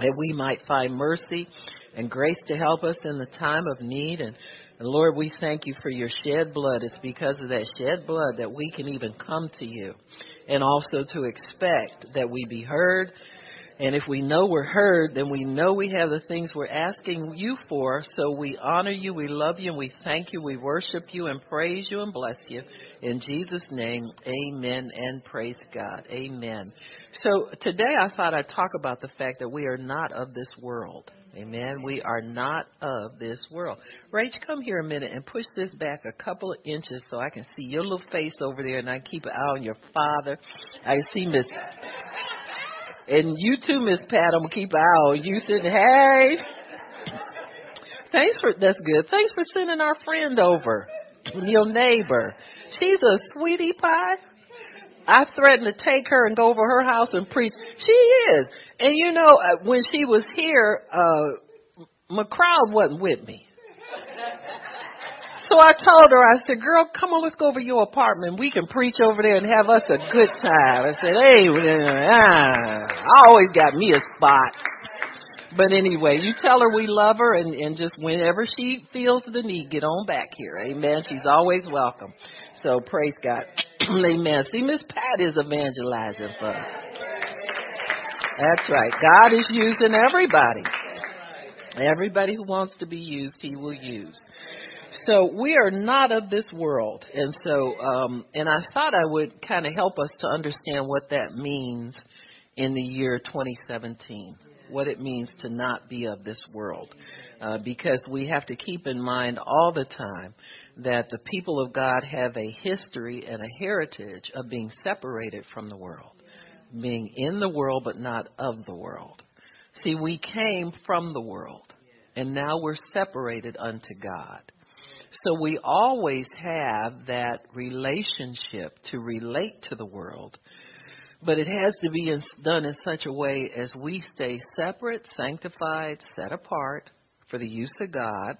that we might find mercy and grace to help us in the time of need. And, and Lord, we thank you for your shed blood. It's because of that shed blood that we can even come to you and also to expect that we be heard and if we know we're heard, then we know we have the things we're asking you for. So we honor you, we love you, and we thank you, we worship you, and praise you, and bless you. In Jesus' name, amen, and praise God. Amen. So today I thought I'd talk about the fact that we are not of this world. Amen. We are not of this world. Rach, come here a minute and push this back a couple of inches so I can see your little face over there and I keep an eye on your father. I see Miss and you too, Miss Pat. I'm gonna keep an eye on you. Sitting, hey. Thanks for that's good. Thanks for sending our friend over, your neighbor. She's a sweetie pie. I threatened to take her and go over her house and preach. She is, and you know uh, when she was here, uh McCrowd wasn't with me. So I told her, I said, girl, come on, let's go over to your apartment. We can preach over there and have us a good time. I said, hey, ah, I always got me a spot. But anyway, you tell her we love her and, and just whenever she feels the need, get on back here. Amen. She's always welcome. So praise God. Amen. See, Miss Pat is evangelizing for us. That's right. God is using everybody. Everybody who wants to be used, He will use. So we are not of this world, and so um, and I thought I would kind of help us to understand what that means in the year 2017, what it means to not be of this world, uh, because we have to keep in mind all the time that the people of God have a history and a heritage of being separated from the world, being in the world but not of the world. See, we came from the world, and now we're separated unto God. So we always have that relationship to relate to the world, but it has to be in, done in such a way as we stay separate, sanctified, set apart for the use of God,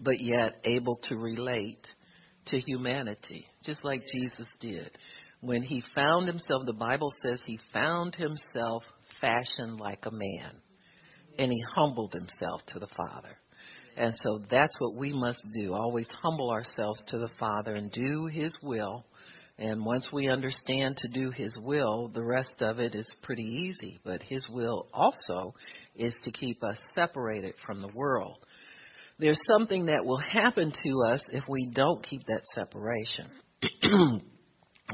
but yet able to relate to humanity, just like Jesus did. When he found himself, the Bible says he found himself fashioned like a man, and he humbled himself to the Father. And so that's what we must do. Always humble ourselves to the Father and do His will. And once we understand to do His will, the rest of it is pretty easy. But His will also is to keep us separated from the world. There's something that will happen to us if we don't keep that separation.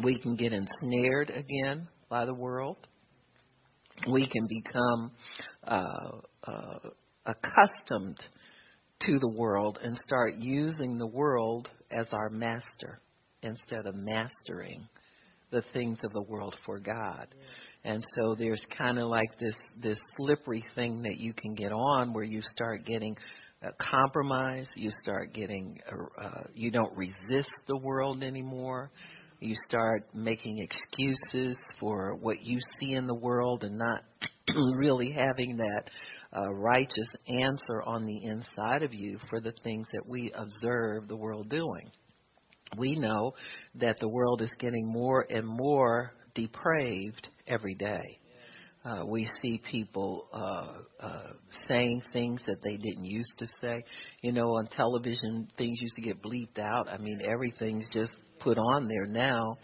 we can get ensnared again by the world. We can become uh, uh, accustomed to the world and start using the world as our master instead of mastering the things of the world for God. And so there's kind of like this this slippery thing that you can get on where you start getting uh, compromise, you start getting uh, uh, you don't resist the world anymore. You start making excuses for what you see in the world and not really having that uh, righteous answer on the inside of you for the things that we observe the world doing. We know that the world is getting more and more depraved every day. Uh, we see people uh, uh, saying things that they didn't used to say. You know, on television, things used to get bleeped out. I mean, everything's just put on there now.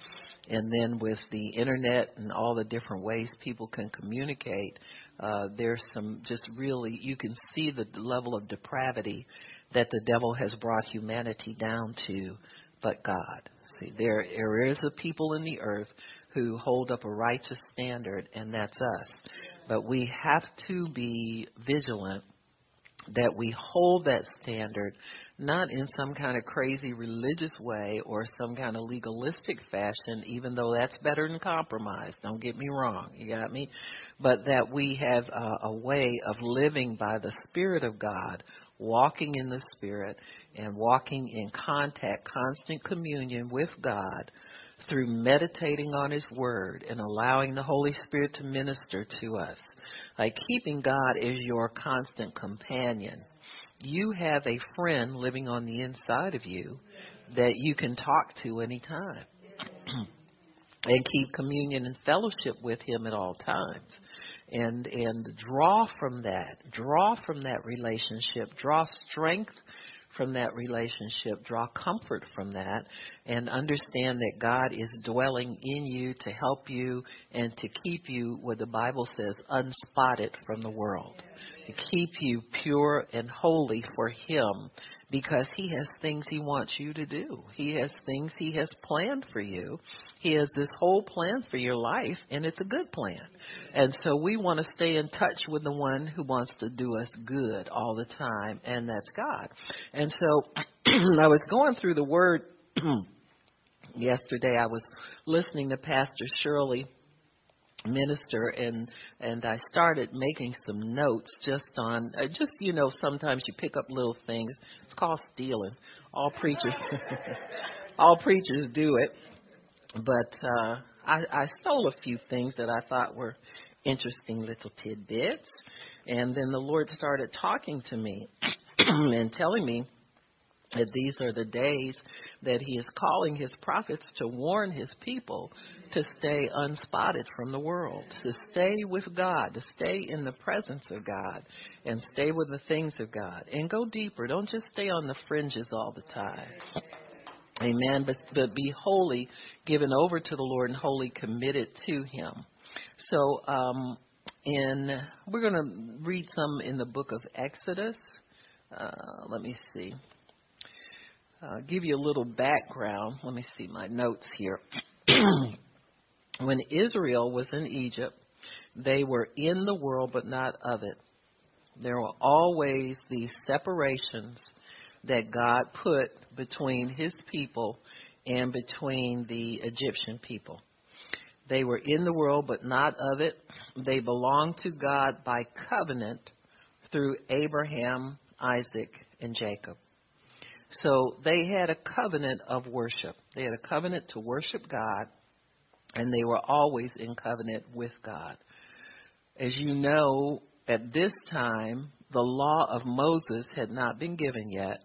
And then with the internet and all the different ways people can communicate, uh, there's some just really, you can see the level of depravity that the devil has brought humanity down to, but God. See, there, there is a people in the earth who hold up a righteous standard, and that's us. But we have to be vigilant that we hold that standard not in some kind of crazy religious way or some kind of legalistic fashion, even though that's better than compromise. Don't get me wrong, you got me? But that we have a, a way of living by the Spirit of God, walking in the Spirit and walking in contact, constant communion with God through meditating on His Word and allowing the Holy Spirit to minister to us. Like keeping God as your constant companion. You have a friend living on the inside of you that you can talk to anytime. and keep communion and fellowship with him at all times and and draw from that draw from that relationship draw strength from that relationship draw comfort from that and understand that God is dwelling in you to help you and to keep you what the Bible says unspotted from the world to keep you pure and holy for him because he has things he wants you to do. He has things he has planned for you. He has this whole plan for your life, and it's a good plan. And so we want to stay in touch with the one who wants to do us good all the time, and that's God. And so I was going through the word yesterday. I was listening to Pastor Shirley minister and and I started making some notes just on uh, just you know sometimes you pick up little things. It's called stealing. All preachers all preachers do it. But uh I I stole a few things that I thought were interesting little tidbits. And then the Lord started talking to me and telling me that these are the days that he is calling his prophets to warn his people to stay unspotted from the world, to stay with God, to stay in the presence of God, and stay with the things of God, and go deeper. Don't just stay on the fringes all the time. Amen. But, but be wholly given over to the Lord and wholly committed to Him. So, um, in we're going to read some in the book of Exodus. Uh, let me see uh, give you a little background. Let me see my notes here. when Israel was in Egypt, they were in the world but not of it. There were always these separations that God put between his people and between the Egyptian people. They were in the world but not of it. They belonged to God by covenant through Abraham, Isaac, and Jacob. So they had a covenant of worship. They had a covenant to worship God, and they were always in covenant with God. As you know, at this time, the law of Moses had not been given yet.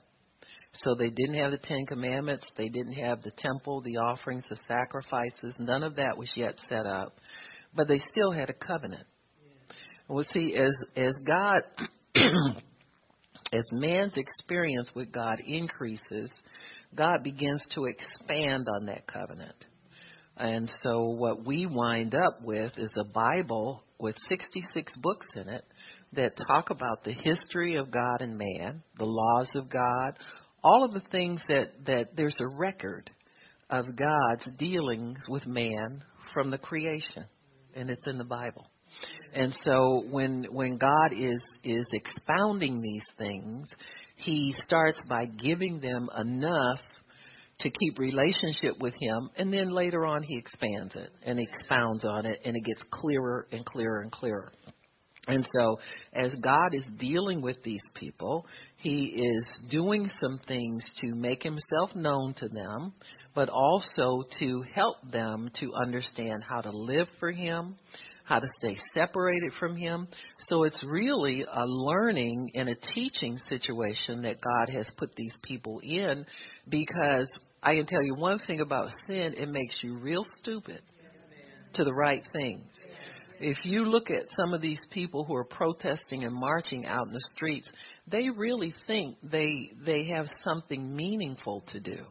So they didn't have the Ten Commandments. They didn't have the temple, the offerings, the sacrifices. None of that was yet set up. But they still had a covenant. Well, see, as, as God as man's experience with God increases, God begins to expand on that covenant. And so what we wind up with is a Bible with 66 books in it that talk about the history of God and man, the laws of God, all of the things that, that there's a record of God's dealings with man from the creation. And it's in the Bible. And so when when God is is expounding these things, he starts by giving them enough to keep relationship with him and then later on he expands it and expounds on it and it gets clearer and clearer and clearer. And so, as God is dealing with these people, He is doing some things to make Himself known to them, but also to help them to understand how to live for Him, how to stay separated from Him. So it's really a learning and a teaching situation that God has put these people in because I can tell you one thing about sin, it makes you real stupid to the right things. If you look at some of these people who are protesting and marching out in the streets, they really think they they have something meaningful to do.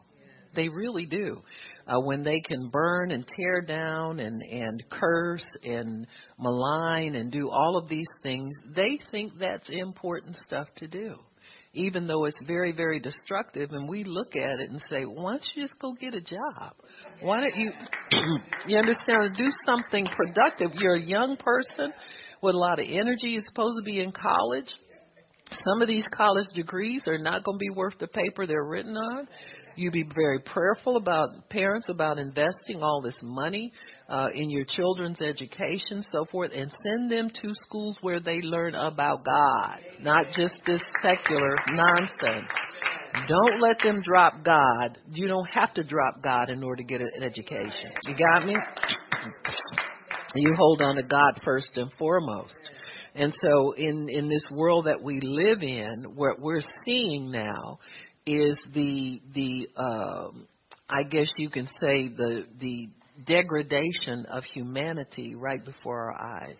They really do. Uh, when they can burn and tear down and, and curse and malign and do all of these things, they think that's important stuff to do. Even though it's very, very destructive, and we look at it and say, "Why don't you just go get a job? Why don't you, you understand, do something productive? You're a young person with a lot of energy. You're supposed to be in college. Some of these college degrees are not going to be worth the paper they're written on. You be very prayerful about parents about investing all this money uh, in your children's education, so forth, and send them to schools where they learn about God, not just this secular nonsense. Don't let them drop God. You don't have to drop God in order to get an education. You got me? You hold on to God first and foremost. And so in in this world that we live in, what we're seeing now is the the um, I guess you can say the the degradation of humanity right before our eyes.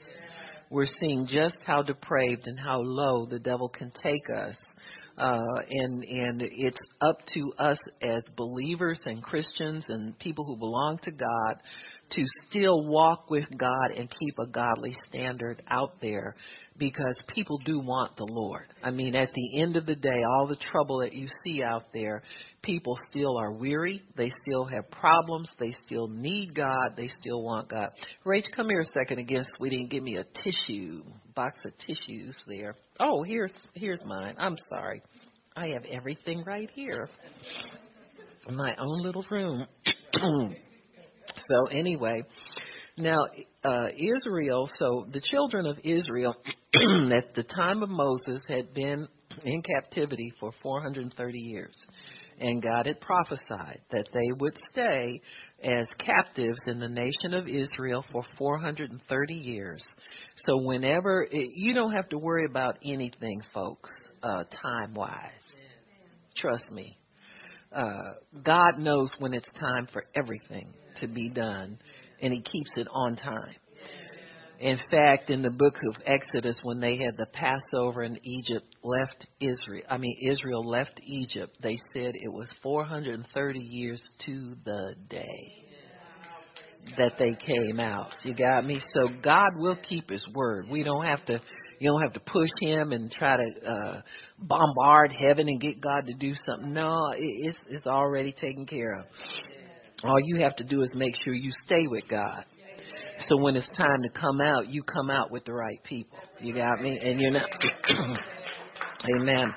We're seeing just how depraved and how low the devil can take us uh, and and it's up to us as believers and Christians and people who belong to God to still walk with God and keep a godly standard out there because people do want the Lord. I mean, at the end of the day, all the trouble that you see out there, people still are weary. They still have problems. They still need God. They still want God. Rach, come here a second again, sweetie, and give me a tissue, box of tissues there. Oh, here's here's mine. I'm sorry. I have everything right here. My own little room. so anyway, now uh, Israel. So the children of Israel at the time of Moses had been in captivity for 430 years. And God had prophesied that they would stay as captives in the nation of Israel for 430 years. So whenever, it, you don't have to worry about anything, folks, uh, time wise. Trust me. Uh, God knows when it's time for everything to be done, and He keeps it on time. In fact, in the book of Exodus, when they had the Passover in Egypt, left Israel, I mean, Israel left Egypt, they said it was 430 years to the day that they came out. You got me? So God will keep His word. We don't have to, you don't have to push Him and try to uh, bombard heaven and get God to do something. No, it's it's already taken care of. All you have to do is make sure you stay with God. So when it's time to come out, you come out with the right people. You got me? And you're not. Amen.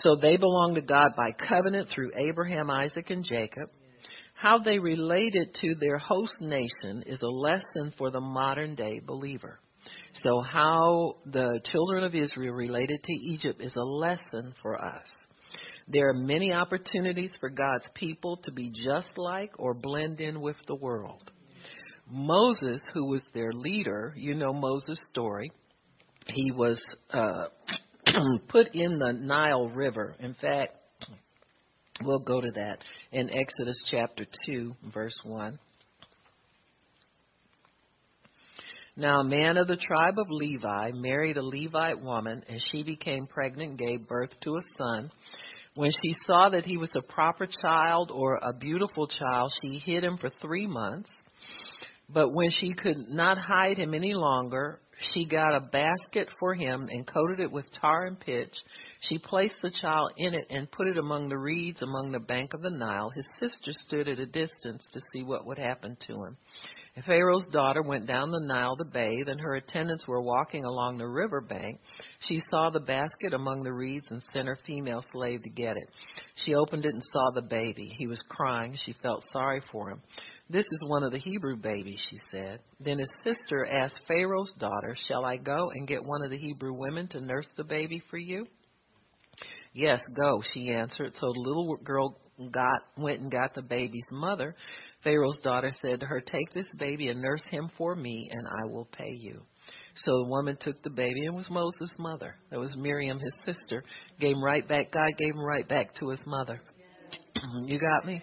So they belong to God by covenant through Abraham, Isaac, and Jacob. How they related to their host nation is a lesson for the modern day believer. So how the children of Israel related to Egypt is a lesson for us. There are many opportunities for God's people to be just like or blend in with the world. Moses, who was their leader, you know Moses' story. He was uh, put in the Nile River. In fact, we'll go to that in Exodus chapter 2, verse 1. Now, a man of the tribe of Levi married a Levite woman, and she became pregnant and gave birth to a son. When she saw that he was a proper child or a beautiful child, she hid him for three months. But when she could not hide him any longer, she got a basket for him and coated it with tar and pitch. She placed the child in it and put it among the reeds among the bank of the Nile. His sister stood at a distance to see what would happen to him. And Pharaoh's daughter went down the Nile to bathe, and her attendants were walking along the river bank. She saw the basket among the reeds and sent her female slave to get it. She opened it and saw the baby. He was crying. She felt sorry for him. This is one of the Hebrew babies, she said. Then his sister asked Pharaoh's daughter, Shall I go and get one of the Hebrew women to nurse the baby for you? Yes, go, she answered. So the little girl got went and got the baby's mother. Pharaoh's daughter said to her, Take this baby and nurse him for me, and I will pay you. So the woman took the baby and was Moses' mother. That was Miriam, his sister. Gave him right back. God gave him right back to his mother. you got me?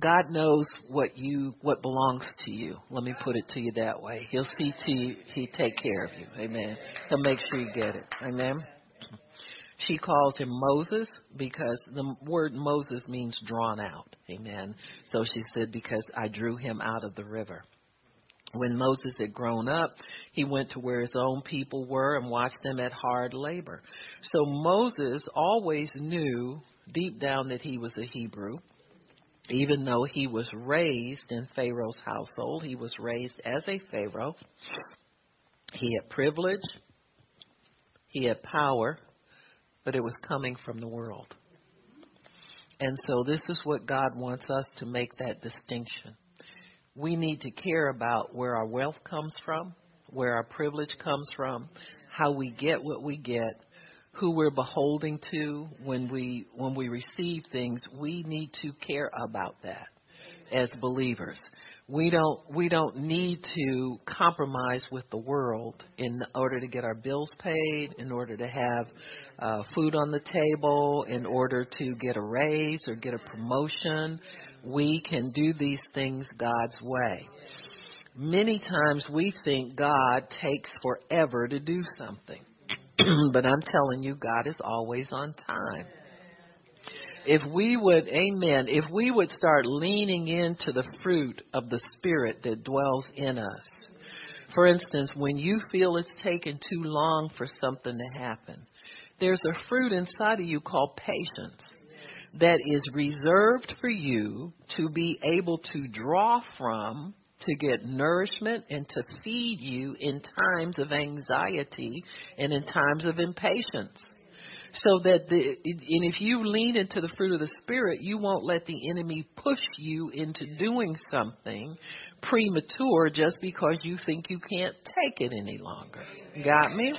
God knows what you what belongs to you. Let me put it to you that way. He'll see to you. He take care of you. Amen. He'll make sure you get it. Amen. She called him Moses because the word Moses means drawn out. Amen. So she said, because I drew him out of the river. When Moses had grown up, he went to where his own people were and watched them at hard labor. So Moses always knew deep down that he was a Hebrew even though he was raised in Pharaoh's household, he was raised as a Pharaoh. He had privilege, he had power, but it was coming from the world. And so, this is what God wants us to make that distinction. We need to care about where our wealth comes from, where our privilege comes from, how we get what we get, who we're beholding to when we when we receive things, we need to care about that. as believers. We don't we don't need to compromise with the world in order to get our bills paid, in order to have uh, food on the table, in order to get a raise or get a promotion. We can do these things God's way. Many times we think God takes forever to do something. but I'm telling you, God is always on time if we would, amen, if we would start leaning into the fruit of the Spirit that dwells in us. For instance, when you feel it's taken too long for something to happen, there's a fruit inside of you called patience that is reserved for you to be able to draw from, to get nourishment, and to feed you in times of anxiety and in times of impatience. So that the and if you lean into the fruit of the spirit you won't let the enemy push you into doing something premature just because you think you can't take it any longer. Got me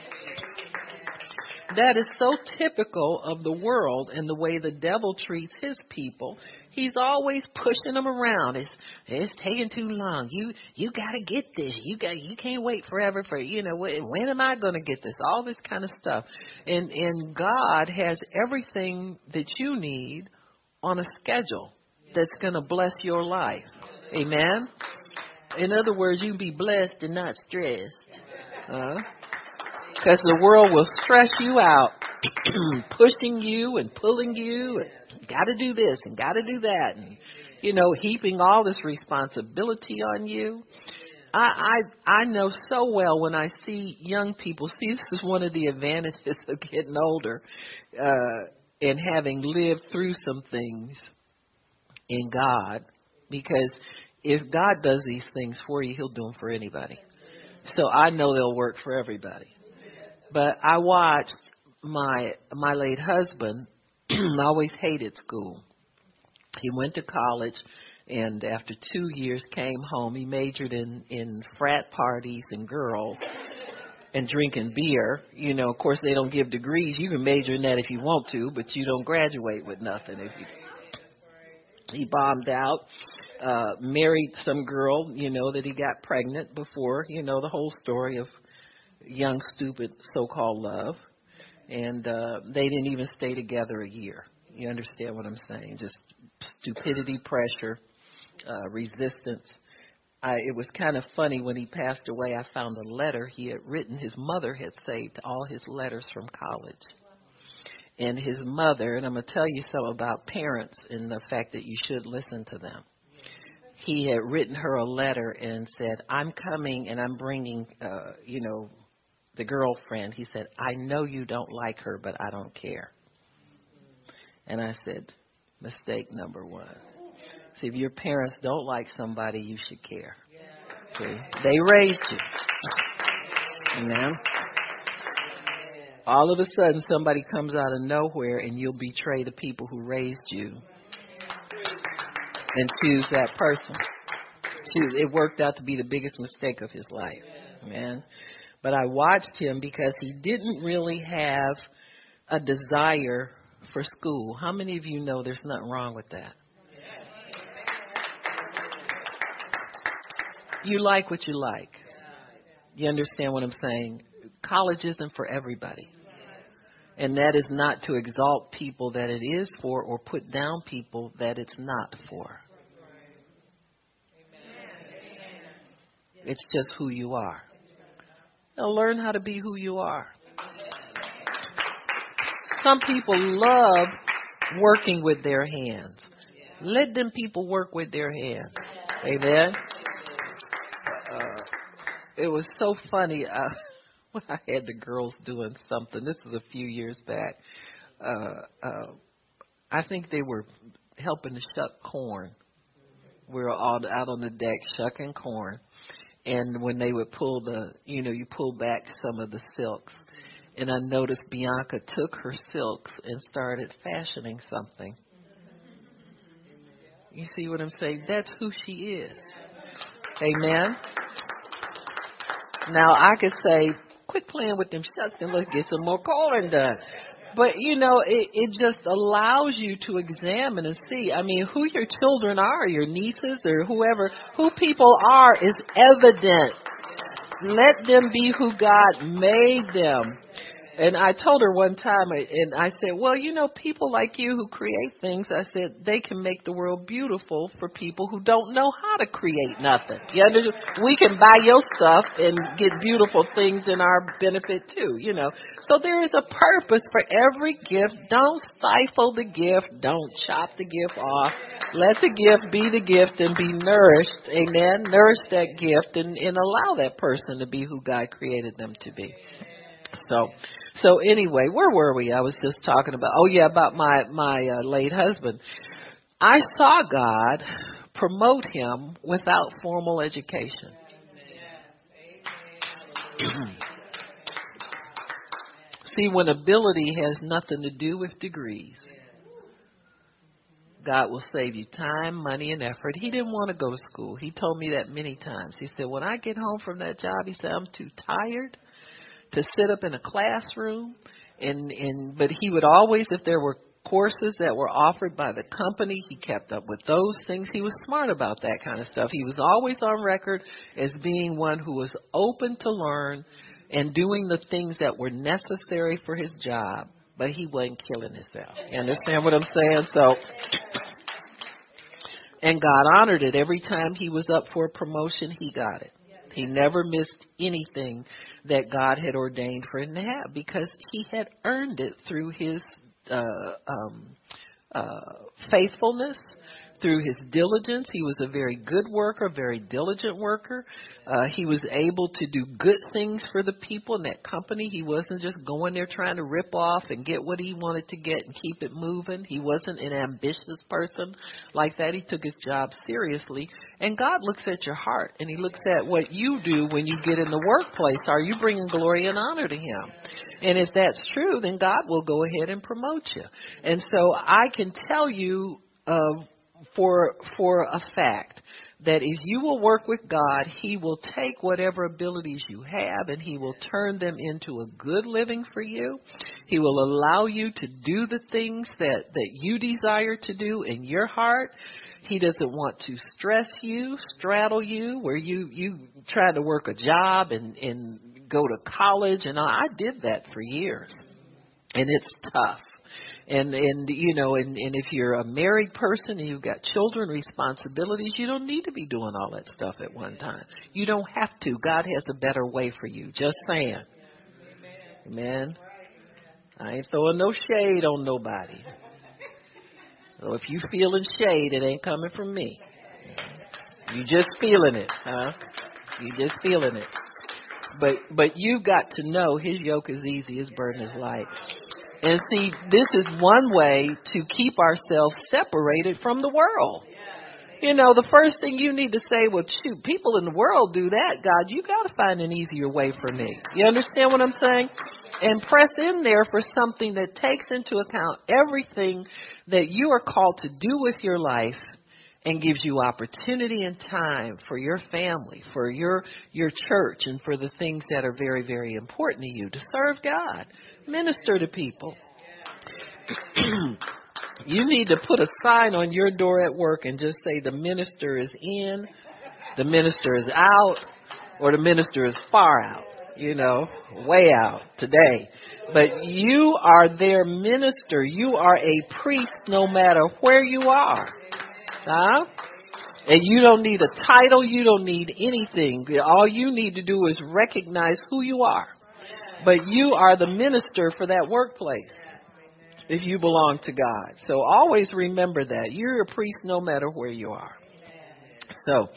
that is so typical of the world and the way the devil treats his people. He's always pushing them around. It's it's taking too long. You you got to get this. You got you can't wait forever for you know when am I going to get this? All this kind of stuff. And and God has everything that you need on a schedule that's going to bless your life. Amen. In other words, you be blessed and not stressed. Uh, because the world will stress you out, pushing you and pulling you, and got to do this and got to do that, and you know, heaping all this responsibility on you. I, I I know so well when I see young people. See, this is one of the advantages of getting older, uh, and having lived through some things in God, because if God does these things for you, He'll do them for anybody. So I know they'll work for everybody. But I watched my my late husband always hated school. He went to college and after 2 years came home. He majored in in frat parties and girls and drinking beer. You know, of course they don't give degrees. You can major in that if you want to, but you don't graduate with nothing if you he bombed out uh married some girl you know that he got pregnant before you know the whole story of young, stupid so-called love, and uh, they didn't even stay together a year. You understand what I'm saying? Just stupidity, pressure, uh, resistance. I, it was kind of funny when he passed away. I found a letter he had written. His mother had saved all his letters from college. And his mother, and I'm going to tell you something about parents and the fact that you should listen to them he had written her a letter and said, "I'm coming and I'm bringing, uh, you know, the girlfriend, he said, I know you don't like her, but I don't care. And I said, mistake number one. See, if your parents don't like somebody, you should care. Okay? They raised you. Amen. All of a sudden, somebody comes out of nowhere and you'll betray the people who raised you and choose that person. It worked out to be the biggest mistake of his life. Amen but I watched him because he didn't really have a desire for school. How many of you know there's nothing wrong with that? You like what you like. You understand what I'm saying? College isn't for everybody. And that is not to exalt people that it is for or put down people that it's not for. It's just who you are. Now learn how to be who you are. Some people love working with their hands. Let them people work with their hands. Amen. Uh, it was so funny uh, when I had the girls doing something. This was a few years back. Uh, uh, I think they were helping to shuck corn. We were all out on the deck shucking corn, and when they would pull the, you know, you pull back some of the silks. And I noticed Bianca took her silks and started fashioning something. You see what I'm saying? That's who she is. Amen. Now I could say, quit playing with them shucks and let's get some more corn done. But you know, it, it just allows you to examine and see. I mean, who your children are, your nieces or whoever, who people are is evident. Let them be who God made them. And I told her one time, and I said, well, you know, people like you who create things, I said, they can make the world beautiful for people who don't know how to create nothing. You understand? We can buy your stuff and get beautiful things in our benefit too, you know. So there is a purpose for every gift. Don't stifle the gift. Don't chop the gift off. Let the gift be the gift and be nourished. Amen. Nourish that gift and, and allow that person to be who God created them to be. So, so anyway, where were we? I was just talking about. Oh yeah, about my my uh, late husband. I saw God promote him without formal education. See, when ability has nothing to do with degrees, God will save you time, money, and effort. He didn't want to go to school. He told me that many times. He said, When I get home from that job, he said, I'm too tired to sit up in a classroom and and but he would always if there were courses that were offered by the company he kept up with those things. He was smart about that kind of stuff. He was always on record as being one who was open to learn and doing the things that were necessary for his job but he wasn't killing himself. You understand what i'm saying? So and god honored it. Every time he was up for a promotion he got it he never missed anything that God had ordained for him to have because he had earned it through his uh, um, uh, faithfulness through his diligence. He was a very good worker, very diligent worker. Uh, he was able to do good things for the people in that company. He wasn't just going there trying to rip off and get what he wanted to get and keep it moving. He wasn't an ambitious person like that. He took his job seriously. And God looks at your heart and he looks at what you do when you get in the workplace. Are you bringing glory and honor to him? And if that's true, then God will go ahead and promote you. And so I can tell you of for for a fact that if you will work with God, He will take whatever abilities you have and He will turn them into a good living for you. He will allow you to do the things that, that you desire to do in your heart. He doesn't want to stress you, straddle you, where you, you try to work a job and, and go to college and I did that for years. And it's tough and and you know and and if you're a married person and you've got children responsibilities you don't need to be doing all that stuff at one time. You don't have to. God has a better way for you. Just saying. Amen. I ain't throwing no shade on nobody. So if you feeling shade it ain't coming from me. You just feeling it huh? You just feeling it. But but you've got to know his yoke is easy his burden is light and see, this is one way to keep ourselves separated from the world. You know, the first thing you need to say, well, shoot, people in the world do that, God. You got to find an easier way for me. You understand what I'm saying? And press in there for something that takes into account everything that you are called to do with your life and gives you opportunity and time for your family, for your your church and for the things that are very very important to you to serve God, minister to people. you need to put a sign on your door at work and just say the minister is in, the minister is out, or the minister is far out, you know, way out today. But you are their minister. You are a priest no matter where you are. Huh? And you don't need a title, you don't need anything. All you need to do is recognize who you are. But you are the minister for that workplace if you belong to God. So always remember that. You're a priest no matter where you are. So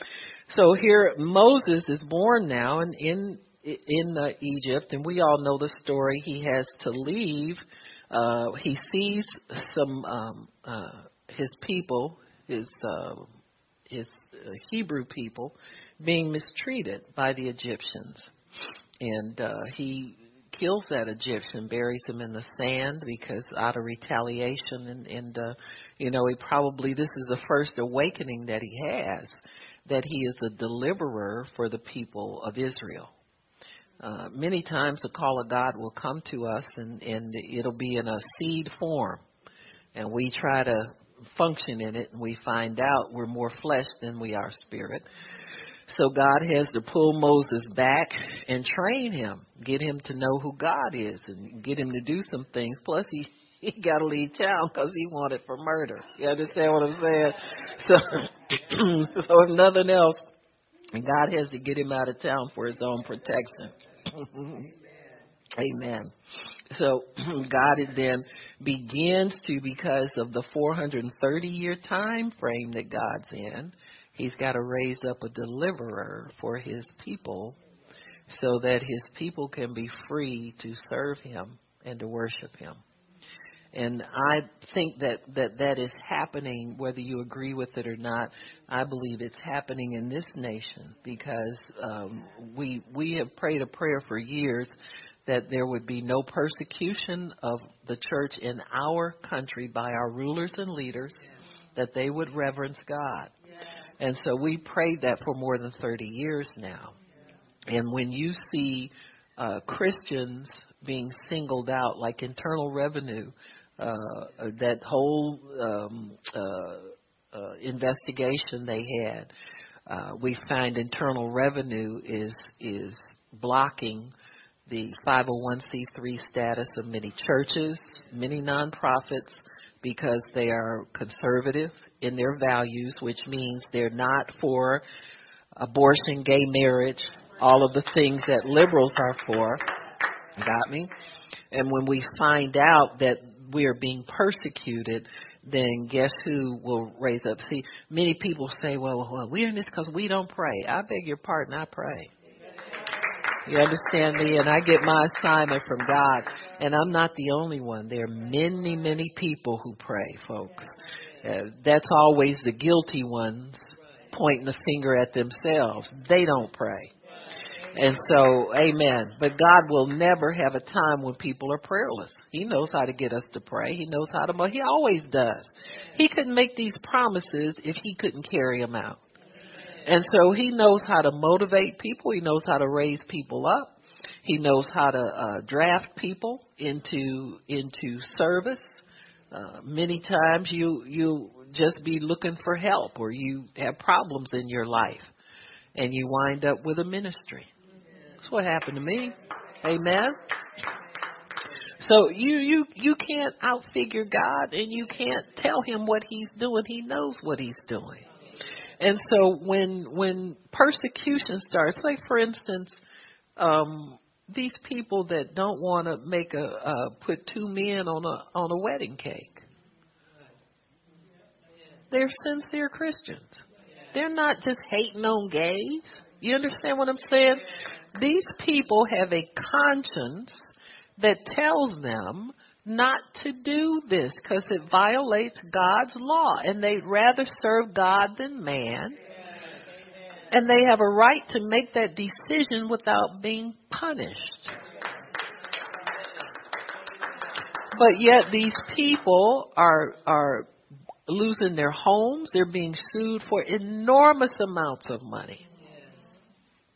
so here Moses is born now in in in uh, Egypt and we all know the story. He has to leave. Uh he sees some um uh his people his uh, his uh, Hebrew people being mistreated by the Egyptians, and uh, he kills that Egyptian, buries him in the sand because out of retaliation, and and uh, you know he probably this is the first awakening that he has that he is a deliverer for the people of Israel. uh, many times the call of God will come to us and, and it'll be in a seed form. And we try to function in it and we find out we're more flesh than we are spirit. So God has to pull Moses back and train him, get him to know who God is and get him to do some things. Plus he he got to leave town because he wanted for murder. You understand what I'm saying? So, so if nothing else, God has to get him out of town for his own protection. Amen. So God then begins to, because of the 430 year time frame that God's in, He's got to raise up a deliverer for His people so that His people can be free to serve Him and to worship Him. And I think that, that that is happening, whether you agree with it or not. I believe it's happening in this nation because um, we we have prayed a prayer for years that there would be no persecution of the church in our country by our rulers and leaders, that they would reverence God. And so we prayed that for more than 30 years now. And when you see uh, Christians being singled out, like Internal Revenue, uh, that whole um, uh, uh, investigation they had, uh, we find Internal Revenue is is blocking the 501c3 status of many churches, many nonprofits, because they are conservative in their values, which means they're not for abortion, gay marriage, all of the things that liberals are for. Got me? And when we find out that we are being persecuted, then guess who will raise up? See, many people say, well, well we're in this because we don't pray. I beg your pardon, I pray. You understand me? And I get my assignment from God. And I'm not the only one. There are many, many people who pray, folks. Uh, that's always the guilty ones pointing the finger at themselves. They don't pray. And so, amen. But God will never have a time when people are prayerless. He knows how to get us to pray. He knows how to, he always does. He couldn't make these promises if he couldn't carry them out. And so he knows how to motivate people. He knows how to raise people up. He knows how to uh, draft people into into service. Uh, many times you you just be looking for help or you have problems in your life and you wind up with a ministry. That's what happened to me. Amen. So you you you can't outfigure God and you can't tell him what he's doing. He knows what he's doing. And so when when persecution starts, like for instance, um, these people that don't want to make a uh, put two men on a on a wedding cake, they're sincere Christians. They're not just hating on gays. You understand what I'm saying? These people have a conscience that tells them not to do this because it violates God's law and they'd rather serve God than man. And they have a right to make that decision without being punished. But yet these people are are losing their homes, they're being sued for enormous amounts of money.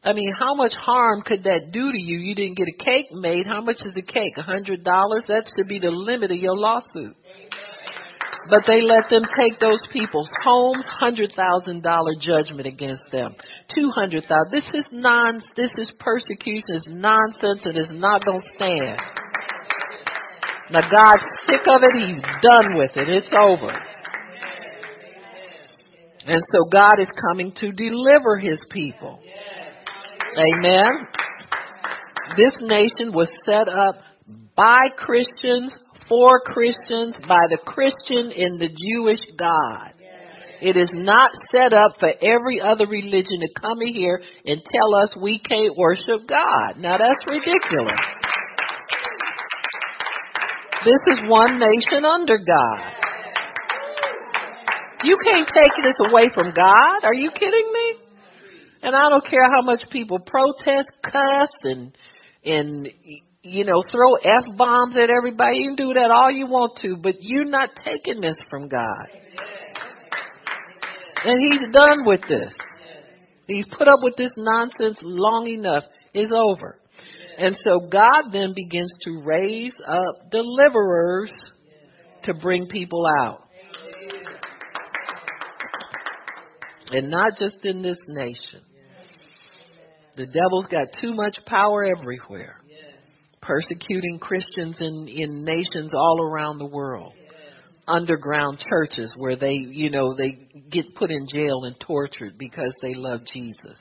I mean, how much harm could that do to you? You didn't get a cake made. How much is a cake? A hundred dollars? That should be the limit of your lawsuit. But they let them take those people's homes, hundred thousand dollar judgment against them. Two hundred thousand. This is non this is persecution, it's nonsense and it's not gonna stand. Now God's sick of it, he's done with it. It's over. And so God is coming to deliver his people. Amen. This nation was set up by Christians, for Christians, by the Christian in the Jewish God. It is not set up for every other religion to come in here and tell us we can't worship God. Now that's ridiculous. This is one nation under God. You can't take this away from God. Are you kidding me? And I don't care how much people protest, cuss, and and you know throw f bombs at everybody. You can do that all you want to, but you're not taking this from God. And He's done with this. He's put up with this nonsense long enough. It's over. And so God then begins to raise up deliverers to bring people out. And not just in this nation. The devil's got too much power everywhere, persecuting Christians in, in nations all around the world. Underground churches where they, you know, they get put in jail and tortured because they love Jesus.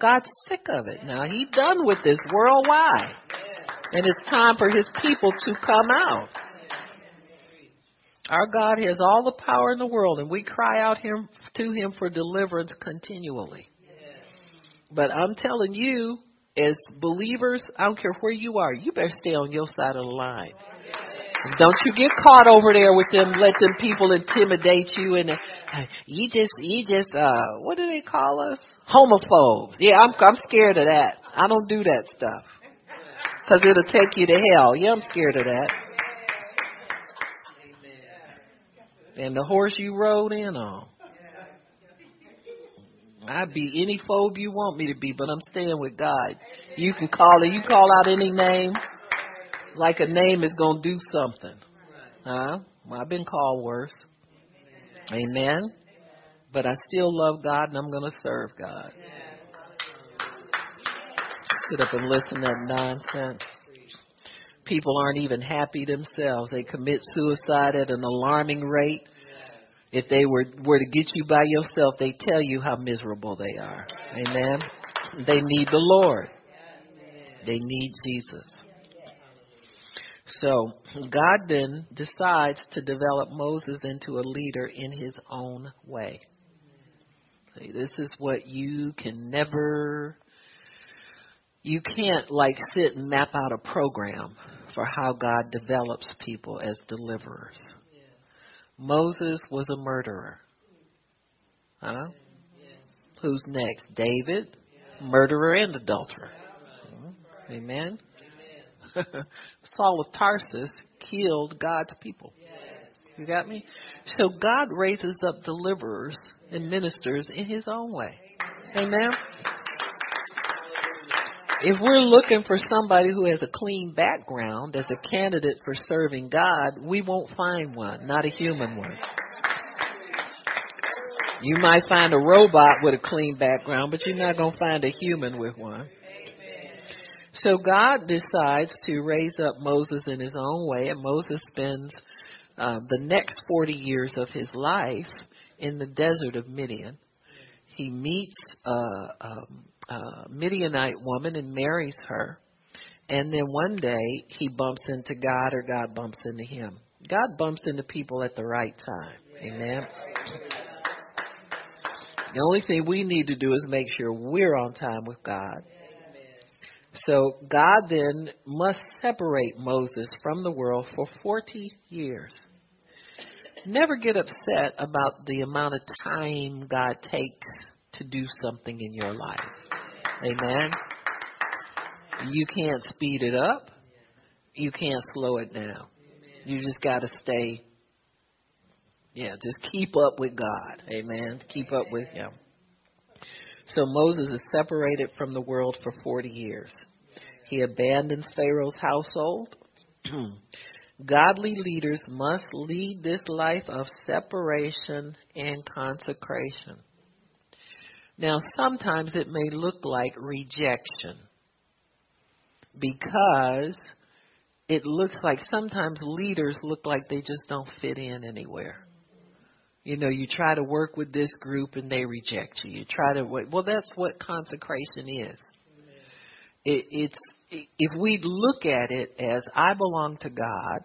God's sick of it now. He's done with this worldwide. And it's time for his people to come out. Our God has all the power in the world, and we cry out him to him for deliverance continually. But I'm telling you, as believers, I don't care where you are, you better stay on your side of the line. Don't you get caught over there with them, let them people intimidate you and uh, you just, you just, uh, what do they call us? Homophobes. Yeah, I'm, I'm scared of that. I don't do that stuff. Cause it'll take you to hell. Yeah, I'm scared of that. And the horse you rode in on. I'd be any phobe you want me to be, but I'm staying with God. You can call it. You call out any name, like a name is gonna do something. Huh? Well, I've been called worse. Amen. But I still love God, and I'm gonna serve God. Sit up and listen to that nonsense. People aren't even happy themselves. They commit suicide at an alarming rate. If they were were to get you by yourself, they tell you how miserable they are. Amen. They need the Lord. They need Jesus. So God then decides to develop Moses into a leader in his own way. See, this is what you can never, you can't like sit and map out a program for how God develops people as deliverers. Moses was a murderer. Huh? Who's next? David, murderer and adulterer. Amen. Saul of Tarsus killed God's people. You got me? So God raises up deliverers and ministers in his own way. Amen. If we're looking for somebody who has a clean background as a candidate for serving God, we won't find one, not a human one. You might find a robot with a clean background, but you're not going to find a human with one. So God decides to raise up Moses in his own way, and Moses spends uh, the next 40 years of his life in the desert of Midian. He meets uh, um, a Midianite woman and marries her. And then one day he bumps into God or God bumps into him. God bumps into people at the right time. Amen. The only thing we need to do is make sure we're on time with God. So God then must separate Moses from the world for 40 years. Never get upset about the amount of time God takes to do something in your life. Amen. You can't speed it up. You can't slow it down. You just got to stay. Yeah, just keep up with God. Amen. Keep up with Him. So Moses is separated from the world for 40 years. He abandons Pharaoh's household. Godly leaders must lead this life of separation and consecration. Now, sometimes it may look like rejection because it looks like sometimes leaders look like they just don't fit in anywhere. You know, you try to work with this group and they reject you. You try to well, that's what consecration is. It, it's if we look at it as I belong to God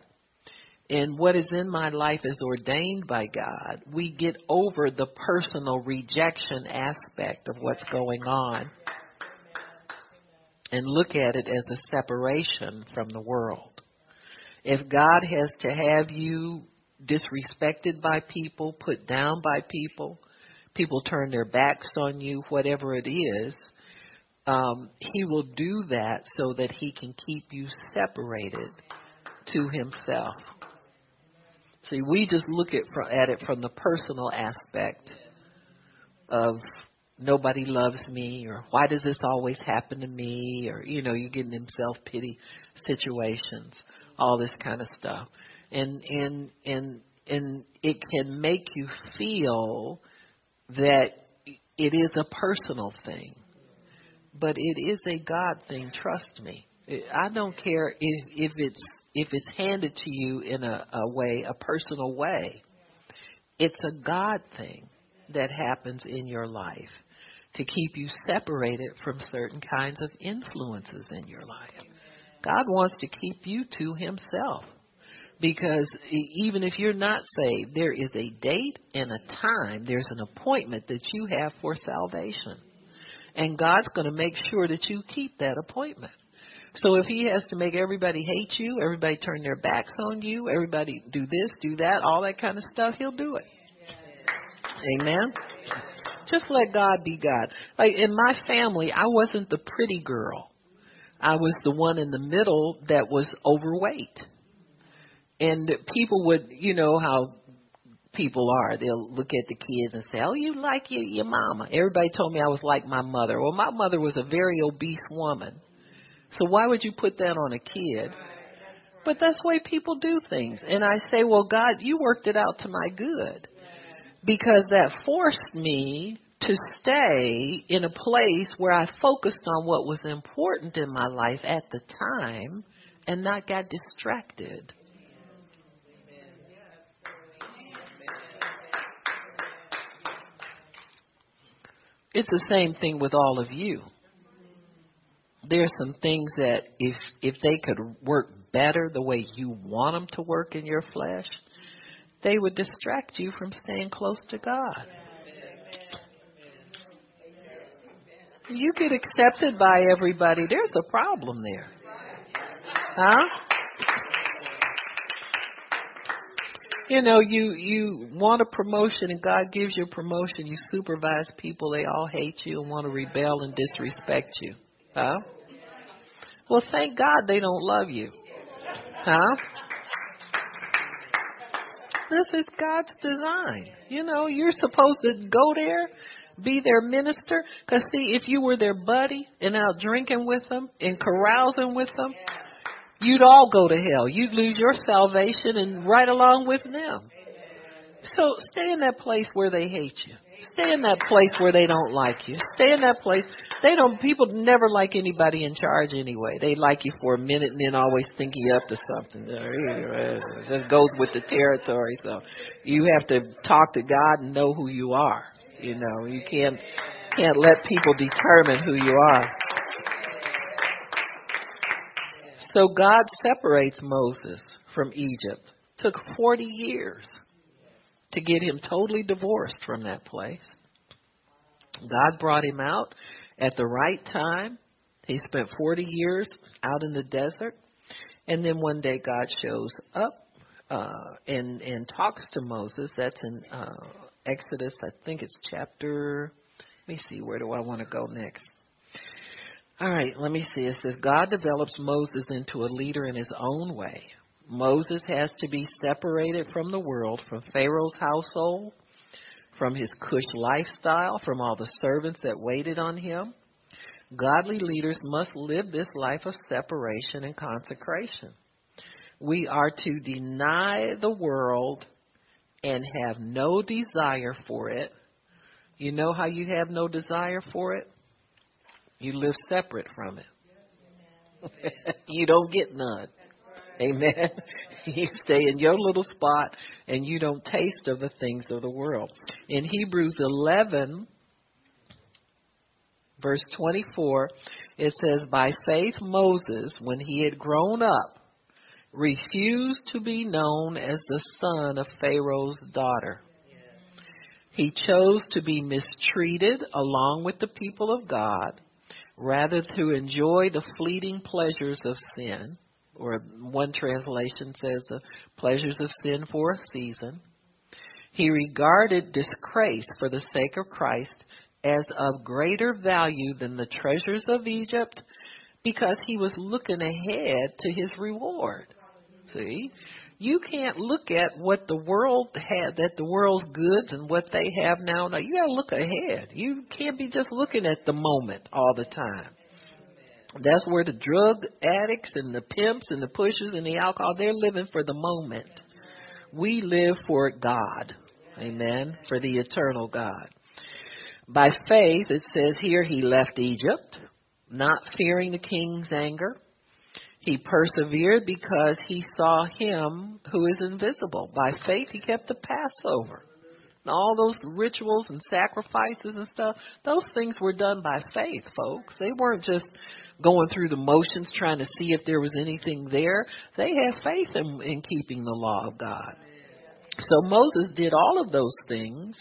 and what is in my life is ordained by God, we get over the personal rejection aspect of what's going on and look at it as a separation from the world. If God has to have you disrespected by people, put down by people, people turn their backs on you, whatever it is, um, He will do that so that He can keep you separated to Himself. See, we just look at, at it from the personal aspect of nobody loves me or why does this always happen to me or you know you get in self pity situations all this kind of stuff. And and and and it can make you feel that it is a personal thing but it is a god thing trust me. I don't care if if it's if it's handed to you in a, a way a personal way it's a god thing that happens in your life to keep you separated from certain kinds of influences in your life. God wants to keep you to Himself. Because even if you're not saved, there is a date and a time, there's an appointment that you have for salvation. And God's going to make sure that you keep that appointment. So if He has to make everybody hate you, everybody turn their backs on you, everybody do this, do that, all that kind of stuff, He'll do it. Amen. Just let God be God. Like in my family, I wasn't the pretty girl. I was the one in the middle that was overweight. And people would, you know how people are. They'll look at the kids and say, "Oh, you like your your mama." Everybody told me I was like my mother. Well, my mother was a very obese woman. So why would you put that on a kid? But that's the way people do things. And I say, "Well, God, you worked it out to my good." because that forced me to stay in a place where I focused on what was important in my life at the time and not got distracted. It's the same thing with all of you. There's some things that if if they could work better the way you want them to work in your flesh, they would distract you from staying close to God. You get accepted by everybody, there's a problem there. Huh? You know, you you want a promotion and God gives you a promotion, you supervise people, they all hate you and want to rebel and disrespect you. Huh? Well, thank God they don't love you. Huh? This is God's design. You know, you're supposed to go there, be their minister. Because, see, if you were their buddy and out drinking with them and carousing with them, you'd all go to hell. You'd lose your salvation and right along with them. So stay in that place where they hate you. Stay in that place where they don't like you. Stay in that place. They don't. People never like anybody in charge anyway. They like you for a minute and then always think you up to something. It just goes with the territory. So you have to talk to God and know who you are. You know, you can't can't let people determine who you are. So God separates Moses from Egypt. Took 40 years to get him totally divorced from that place. God brought him out at the right time. He spent 40 years out in the desert. And then one day God shows up uh, and, and talks to Moses. That's in uh, Exodus, I think it's chapter. Let me see, where do I want to go next? All right, let me see. It says God develops Moses into a leader in his own way. Moses has to be separated from the world, from Pharaoh's household, from his cush lifestyle, from all the servants that waited on him. Godly leaders must live this life of separation and consecration. We are to deny the world and have no desire for it. You know how you have no desire for it? You live separate from it. you don't get none. Amen. You stay in your little spot and you don't taste of the things of the world. In Hebrews 11, verse 24, it says, By faith Moses, when he had grown up, refused to be known as the son of Pharaoh's daughter. He chose to be mistreated along with the people of God rather to enjoy the fleeting pleasures of sin or one translation says the pleasures of sin for a season. He regarded disgrace for the sake of Christ as of greater value than the treasures of Egypt because he was looking ahead to his reward. See? You can't look at what the world had, that the world's goods and what they have now. Now you gotta look ahead. You can't be just looking at the moment all the time. That's where the drug addicts and the pimps and the pushers and the alcohol, they're living for the moment. We live for God. Amen. For the eternal God. By faith, it says here he left Egypt, not fearing the king's anger. He persevered because he saw him who is invisible. By faith, he kept the Passover. All those rituals and sacrifices and stuff, those things were done by faith, folks. They weren't just going through the motions trying to see if there was anything there. They had faith in, in keeping the law of God. So Moses did all of those things,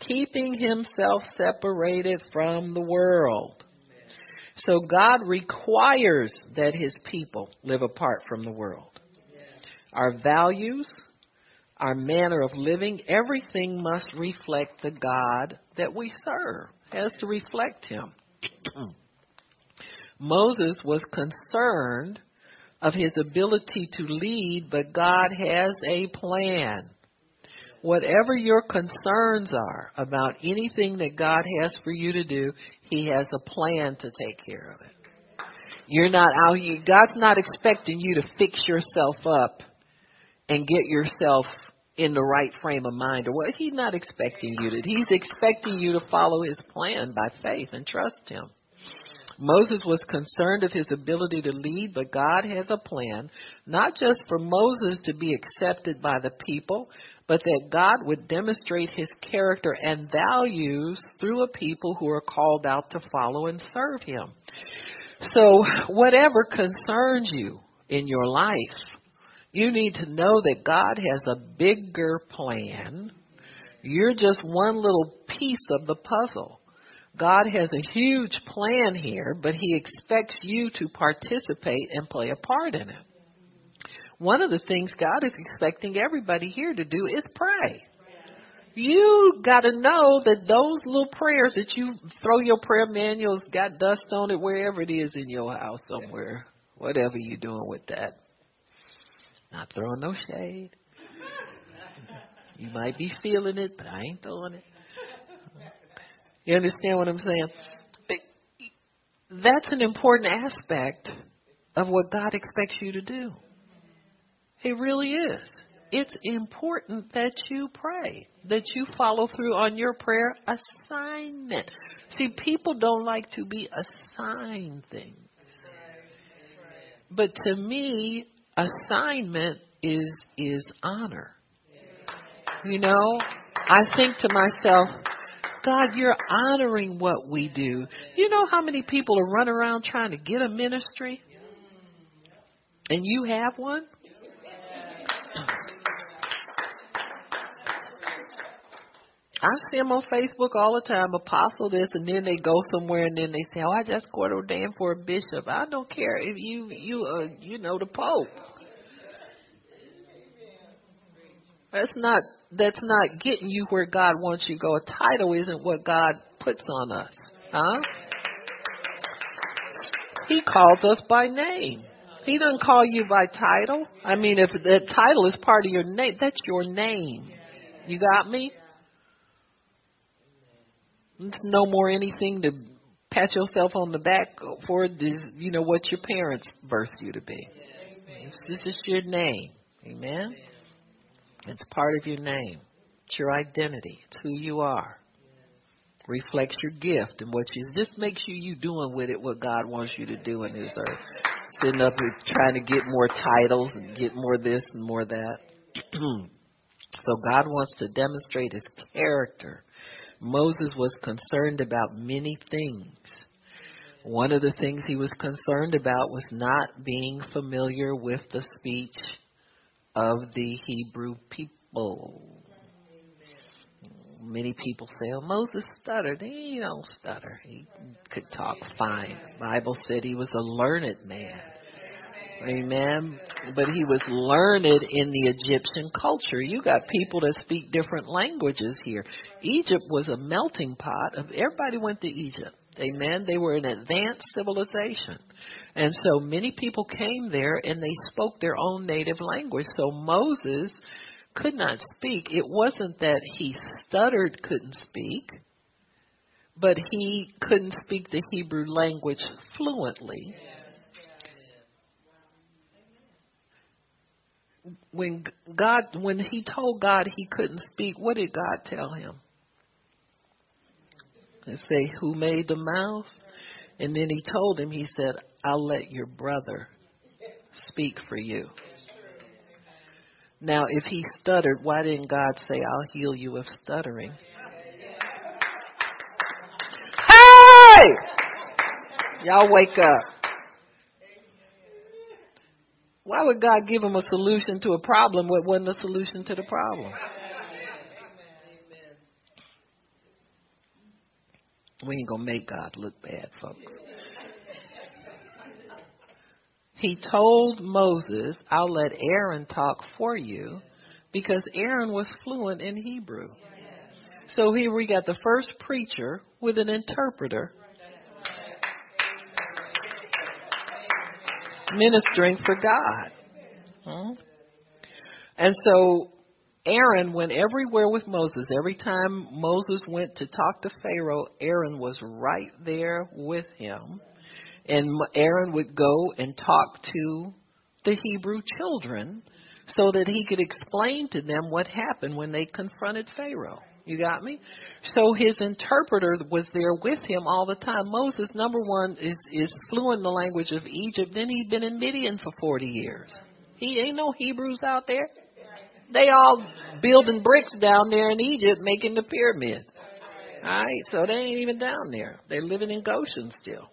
keeping himself separated from the world. So God requires that his people live apart from the world. Our values, our manner of living, everything must reflect the God that we serve. Has to reflect him. Moses was concerned of his ability to lead, but God has a plan whatever your concerns are about anything that God has for you to do, He has a plan to take care of it. You're not out here, God's not expecting you to fix yourself up and get yourself in the right frame of mind or what he's not expecting you to he's expecting you to follow his plan by faith and trust him Moses was concerned of his ability to lead, but God has a plan, not just for Moses to be accepted by the people, but that God would demonstrate his character and values through a people who are called out to follow and serve him. So, whatever concerns you in your life, you need to know that God has a bigger plan. You're just one little piece of the puzzle. God has a huge plan here, but He expects you to participate and play a part in it. One of the things God is expecting everybody here to do is pray. You got to know that those little prayers that you throw your prayer manuals got dust on it wherever it is in your house somewhere, whatever you're doing with that. Not throwing no shade. You might be feeling it, but I ain't throwing it. You understand what I'm saying? That's an important aspect of what God expects you to do. It really is. It's important that you pray, that you follow through on your prayer assignment. See, people don't like to be assigned things. But to me, assignment is is honor. You know, I think to myself, God, you're honoring what we do. You know how many people are running around trying to get a ministry? And you have one? I see them on Facebook all the time, apostle this, and then they go somewhere and then they say, "Oh, I just got ordained for a bishop." I don't care if you you uh you know the pope. That's not that's not getting you where God wants you to go. A title isn't what God puts on us. Huh? He calls us by name. He doesn't call you by title. I mean, if the title is part of your name, that's your name. You got me? It's no more anything to pat yourself on the back for, you know, what your parents birthed you to be. This is your name. Amen? It's part of your name. It's your identity. It's who you are. Reflects your gift and what you just make sure you doing with it what God wants you to do in His earth. Sitting up here trying to get more titles and get more this and more that. so God wants to demonstrate His character. Moses was concerned about many things. One of the things he was concerned about was not being familiar with the speech of the Hebrew people. Many people say, "Oh, Moses stuttered." He don't stutter. He could talk fine. The Bible said he was a learned man. Amen. But he was learned in the Egyptian culture. You got people that speak different languages here. Egypt was a melting pot of everybody went to Egypt. Amen. They were an advanced civilization. And so many people came there and they spoke their own native language. So Moses could not speak. It wasn't that he stuttered, couldn't speak, but he couldn't speak the Hebrew language fluently. When God, when he told God he couldn't speak, what did God tell him? and say, Who made the mouth? And then he told him, He said, I'll let your brother speak for you. Now, if he stuttered, why didn't God say, I'll heal you of stuttering? Hey! Y'all wake up. Why would God give him a solution to a problem that wasn't a solution to the problem? We ain't gonna make God look bad, folks. He told Moses, I'll let Aaron talk for you because Aaron was fluent in Hebrew. So here we got the first preacher with an interpreter ministering for God. Huh? And so Aaron went everywhere with Moses. Every time Moses went to talk to Pharaoh, Aaron was right there with him. And Aaron would go and talk to the Hebrew children so that he could explain to them what happened when they confronted Pharaoh. You got me? So his interpreter was there with him all the time. Moses, number one, is, is fluent in the language of Egypt. Then he'd been in Midian for 40 years. He ain't no Hebrews out there. They all building bricks down there in Egypt making the pyramids. All right, so they ain't even down there. They're living in Goshen still.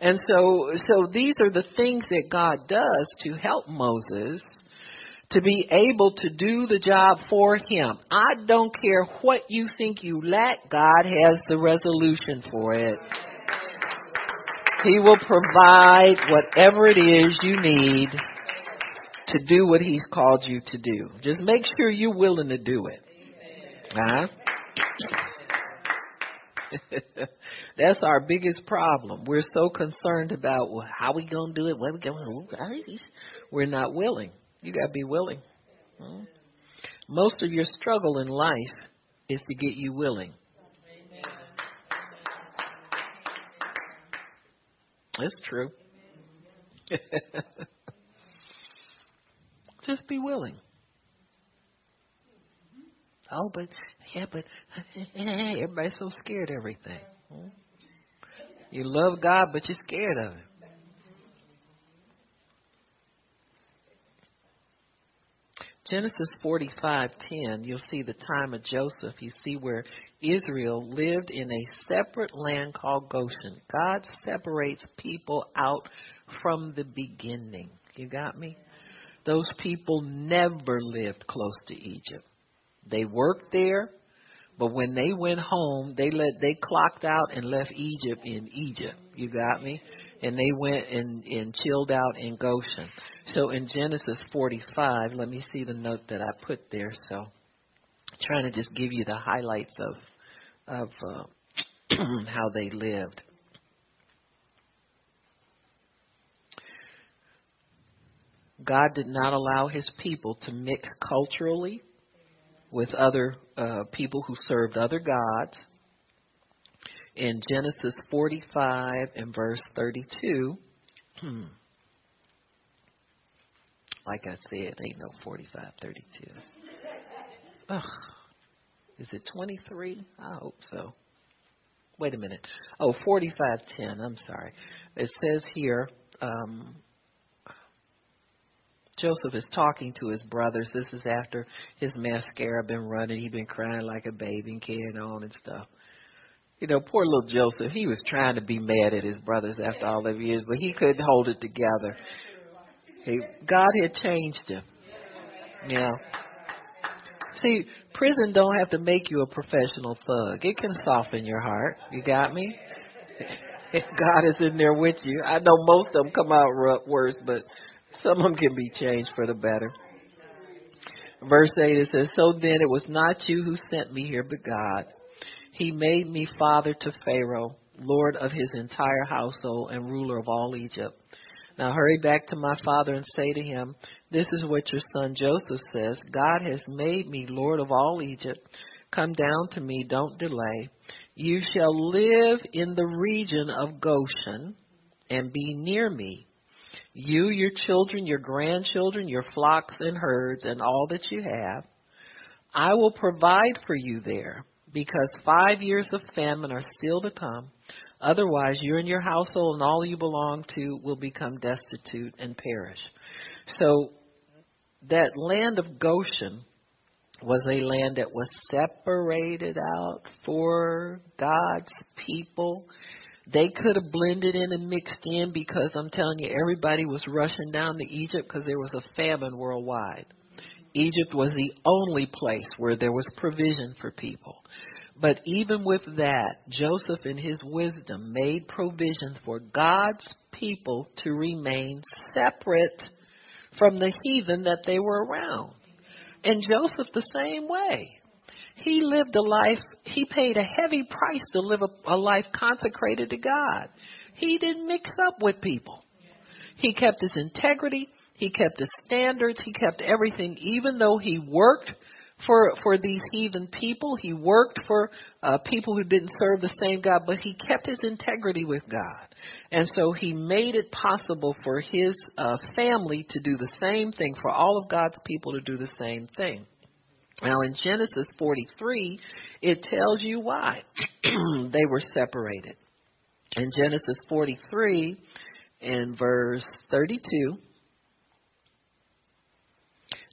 And so so these are the things that God does to help Moses to be able to do the job for him. I don't care what you think you lack, God has the resolution for it. He will provide whatever it is you need to do what he's called you to do. Just make sure you're willing to do it. Huh? That's our biggest problem. We're so concerned about well, how we gonna do it, what we going to We're not willing. You gotta be willing. Hmm? Most of your struggle in life is to get you willing. It's true. Just be willing. Oh, but yeah, but everybody's so scared of everything. You love God, but you're scared of Him. Genesis 45:10, you'll see the time of Joseph. You see where Israel lived in a separate land called Goshen. God separates people out from the beginning. You got me? Those people never lived close to Egypt. They worked there, but when they went home, they let they clocked out and left Egypt in Egypt. You got me? And they went and and chilled out in Goshen. So in Genesis 45, let me see the note that I put there. So trying to just give you the highlights of of uh, how they lived. God did not allow his people to mix culturally with other uh, people who served other gods. In Genesis 45 and verse 32, like I said, ain't no 45, 32. Ugh. Is it 23? I hope so. Wait a minute. Oh, 4510. I'm sorry. It says here, um, Joseph is talking to his brothers. This is after his mascara been running. He'd been crying like a baby and carrying on and stuff. You know, poor little Joseph. He was trying to be mad at his brothers after all the years, but he couldn't hold it together. He, God had changed him. Yeah. See, prison don't have to make you a professional thug. It can soften your heart. You got me? God is in there with you. I know most of them come out worse, but some of them can be changed for the better. Verse 8 it says, So then it was not you who sent me here, but God. He made me father to Pharaoh Lord of his entire household and ruler of all Egypt. Now hurry back to my father and say to him, This is what your son Joseph says God has made me Lord of all Egypt. Come down to me, don't delay. You shall live in the region of Goshen and be near me. You, your children, your grandchildren, your flocks and herds, and all that you have. I will provide for you there because five years of famine are still to come. Otherwise, you and your household and all you belong to will become destitute and perish. So, that land of Goshen was a land that was separated out for God's people. They could have blended in and mixed in because I'm telling you, everybody was rushing down to Egypt because there was a famine worldwide. Egypt was the only place where there was provision for people. But even with that, Joseph in his wisdom made provision for God's people to remain separate from the heathen that they were around. And Joseph the same way. He lived a life, he paid a heavy price to live a, a life consecrated to God. He didn't mix up with people. He kept his integrity, he kept his standards, he kept everything, even though he worked for for these heathen people. He worked for uh, people who didn't serve the same God, but he kept his integrity with God, and so he made it possible for his uh, family to do the same thing, for all of God's people to do the same thing. Now in Genesis 43, it tells you why they were separated. In Genesis 43, in verse 32,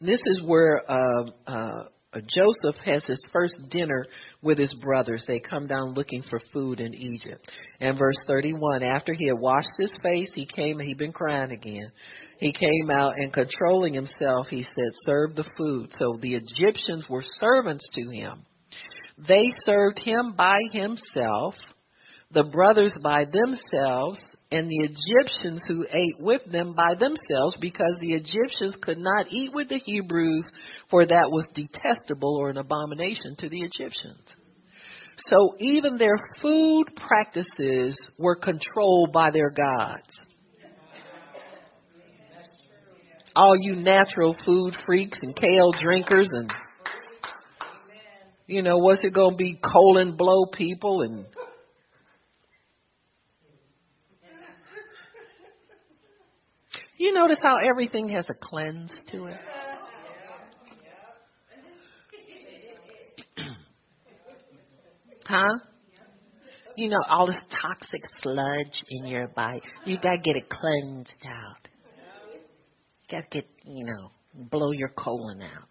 this is where uh, uh, Uh, Joseph has his first dinner with his brothers. They come down looking for food in Egypt. And verse 31, after he had washed his face, he came, he'd been crying again. He came out and controlling himself, he said, serve the food. So the Egyptians were servants to him. They served him by himself, the brothers by themselves, and the Egyptians who ate with them by themselves because the Egyptians could not eat with the Hebrews, for that was detestable or an abomination to the Egyptians. So even their food practices were controlled by their gods. All you natural food freaks and kale drinkers and you know, what's it going to be colon blow people and You notice how everything has a cleanse to it? huh? You know, all this toxic sludge in your body. You gotta get it cleansed out. You gotta get, you know, blow your colon out.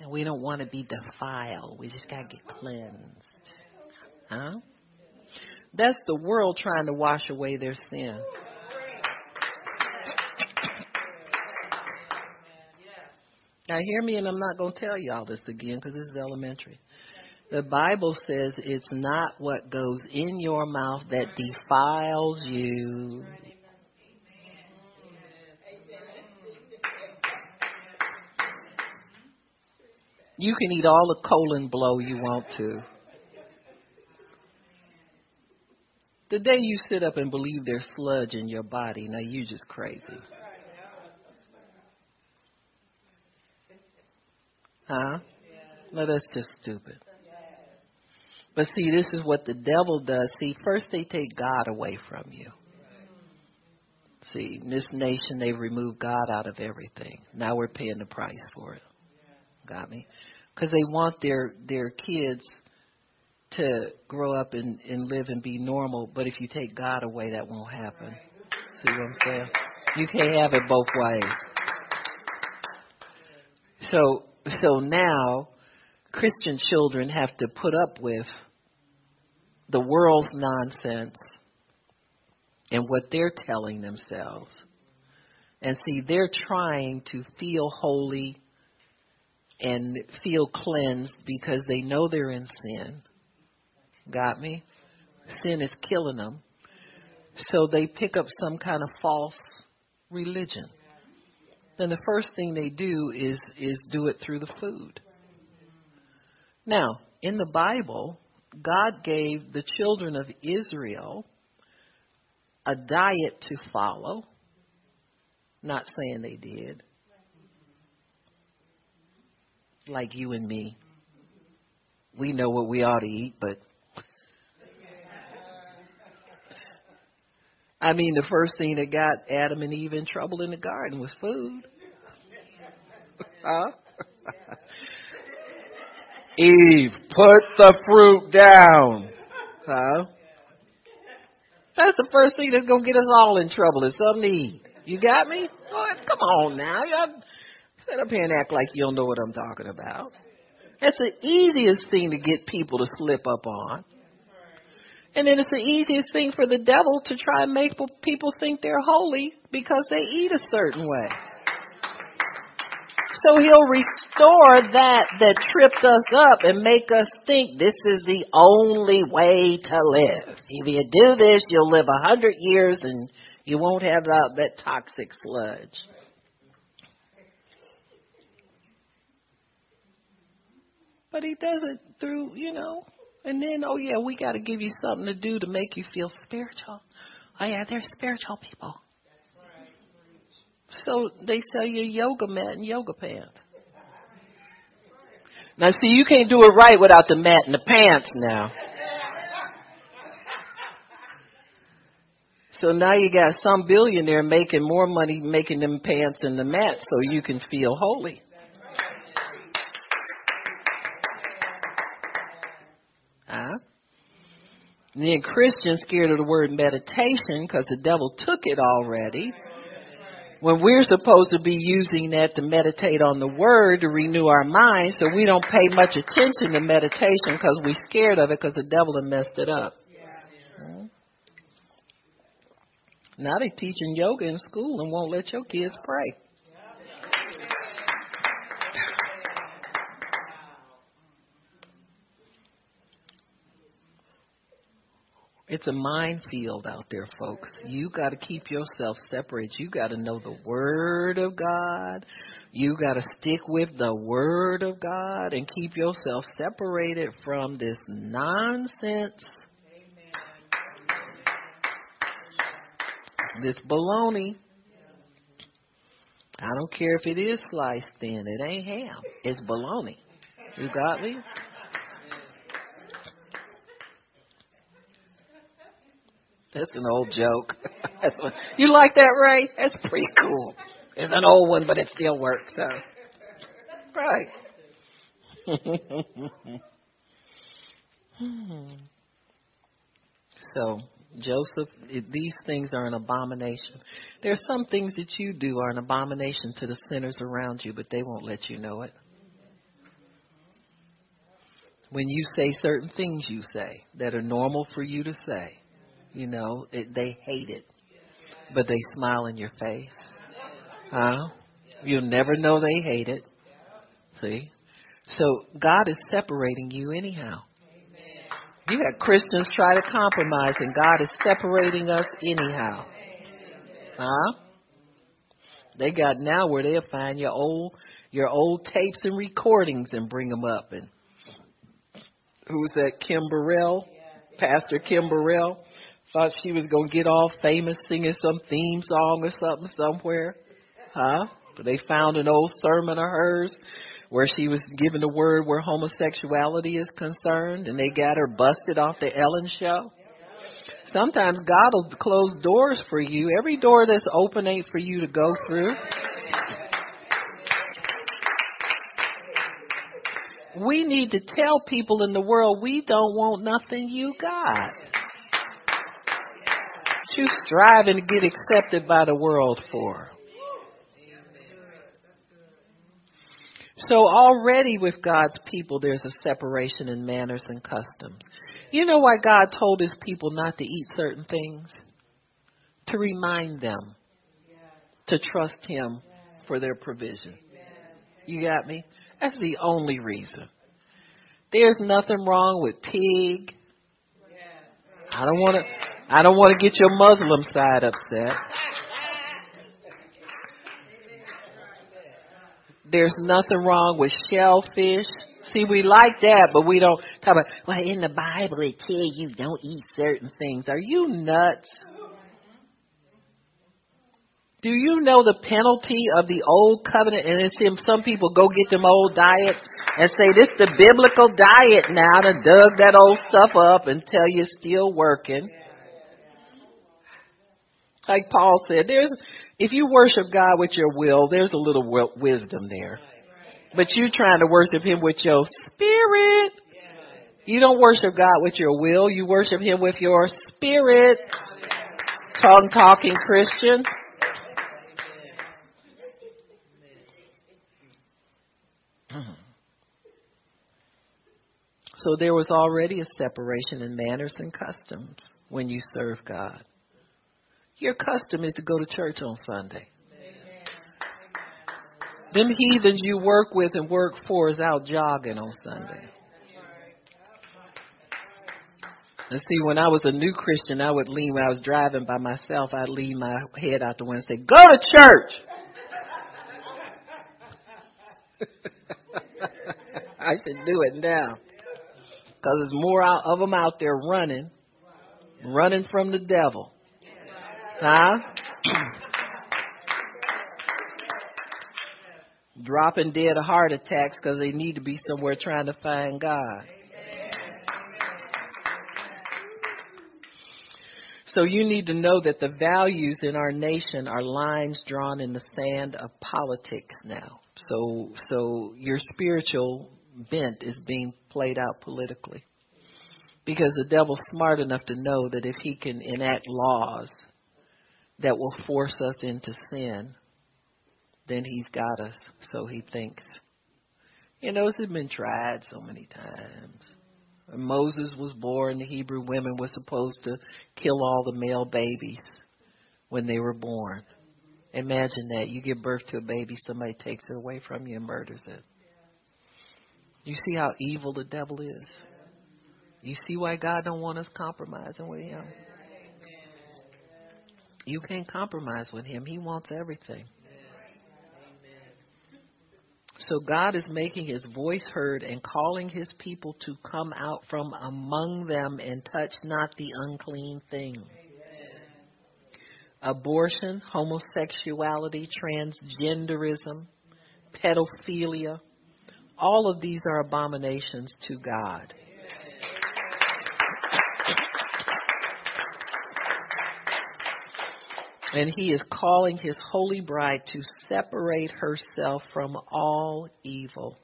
And we don't want to be defiled. We just gotta get cleansed. Huh? That's the world trying to wash away their sin. Now, hear me, and I'm not going to tell you all this again because this is elementary. The Bible says it's not what goes in your mouth that defiles you. You can eat all the colon blow you want to. The day you sit up and believe there's sludge in your body, now you just crazy. Huh? No, that's just stupid. But see, this is what the devil does. See, first they take God away from you. See, in this nation, they've removed God out of everything. Now we're paying the price for it. Got me? Because they want their their kids to grow up and, and live and be normal, but if you take God away, that won't happen. See what I'm saying? You can't have it both ways. So, so now Christian children have to put up with the world's nonsense and what they're telling themselves. And see, they're trying to feel holy and feel cleansed because they know they're in sin Got me? Sin is killing them. So they pick up some kind of false religion. Then the first thing they do is is do it through the food. Now, in the Bible, God gave the children of Israel a diet to follow. Not saying they did. Like you and me. We know what we ought to eat, but I mean, the first thing that got Adam and Eve in trouble in the garden was food. huh? Eve, put the fruit down. Huh? That's the first thing that's gonna get us all in trouble is something to eat. You got me? Oh, come on now. Y'all sit up here and act like you don't know what I'm talking about. That's the easiest thing to get people to slip up on. And then it's the easiest thing for the devil to try and make people think they're holy because they eat a certain way. So he'll restore that that tripped us up and make us think this is the only way to live. If you do this, you'll live a hundred years and you won't have that, that toxic sludge. But he does it through, you know, and then, oh yeah, we got to give you something to do to make you feel spiritual. Oh yeah, they're spiritual people. So they sell you yoga mat and yoga pants. Now see, you can't do it right without the mat and the pants now. So now you got some billionaire making more money making them pants and the mat so you can feel holy. Huh? Then Christians scared of the word meditation because the devil took it already when we're supposed to be using that to meditate on the word to renew our minds so we don't pay much attention to meditation because we're scared of it because the devil has messed it up. Now they're teaching yoga in school and won't let your kids pray. It's a minefield out there, folks. You got to keep yourself separate. You got to know the Word of God. You got to stick with the Word of God and keep yourself separated from this nonsense. This baloney. I don't care if it is sliced thin. It ain't ham. It's baloney. You got me? That's an old joke. you like that, Ray? That's pretty cool. It's an old one, but it still works. So. Right. so, Joseph, these things are an abomination. There are some things that you do are an abomination to the sinners around you, but they won't let you know it. When you say certain things you say that are normal for you to say, you know, it, they hate it, but they smile in your face. Huh? You'll never know they hate it. See? So God is separating you anyhow. You had Christians try to compromise, and God is separating us anyhow. Huh? They got now where they'll find your old your old tapes and recordings and bring them up. And who's that? Kim Burrell, Pastor Kim Burrell thought she was gonna get all famous singing some theme song or something somewhere. Huh? But they found an old sermon of hers where she was giving the word where homosexuality is concerned and they got her busted off the Ellen show. Sometimes God will close doors for you. Every door that's open ain't for you to go through. We need to tell people in the world we don't want nothing you got you striving to get accepted by the world for? So already with God's people, there's a separation in manners and customs. You know why God told his people not to eat certain things? To remind them to trust him for their provision. You got me? That's the only reason. There's nothing wrong with pig. I don't want to I don't want to get your Muslim side upset. There's nothing wrong with shellfish, See, we like that, but we don't talk about, well, in the Bible it tells you don't eat certain things. Are you nuts? Do you know the penalty of the old covenant? And it's him, some people go get them old diets and say, this the biblical diet now to dug that old stuff up and tell you it's still working. Like Paul said, there's, if you worship God with your will, there's a little wisdom there. But you're trying to worship Him with your spirit. You don't worship God with your will, you worship Him with your spirit. Tongue talking Christian. So there was already a separation in manners and customs when you serve God. Your custom is to go to church on Sunday. Them heathens you work with and work for is out jogging on Sunday. And see, when I was a new Christian, I would lean, when I was driving by myself, I'd lean my head out the window and say, go to church! I should do it now. Because there's more out of them out there running, running from the devil. Huh? Dropping dead of heart attacks because they need to be somewhere trying to find God. So you need to know that the values in our nation are lines drawn in the sand of politics now. So so your spiritual bent is being played out politically. Because the devil's smart enough to know that if he can enact laws that will force us into sin, then he's got us, so he thinks. You know, it's been tried so many times. When Moses was born, the Hebrew women were supposed to kill all the male babies when they were born. Imagine that. You give birth to a baby, somebody takes it away from you and murders it. You see how evil the devil is? You see why God don't want us compromising with him? You can't compromise with him. He wants everything. So God is making his voice heard and calling his people to come out from among them and touch not the unclean thing. Abortion, homosexuality, transgenderism, pedophilia, all of these are abominations to God. And he is calling his holy bride to separate herself from all evil.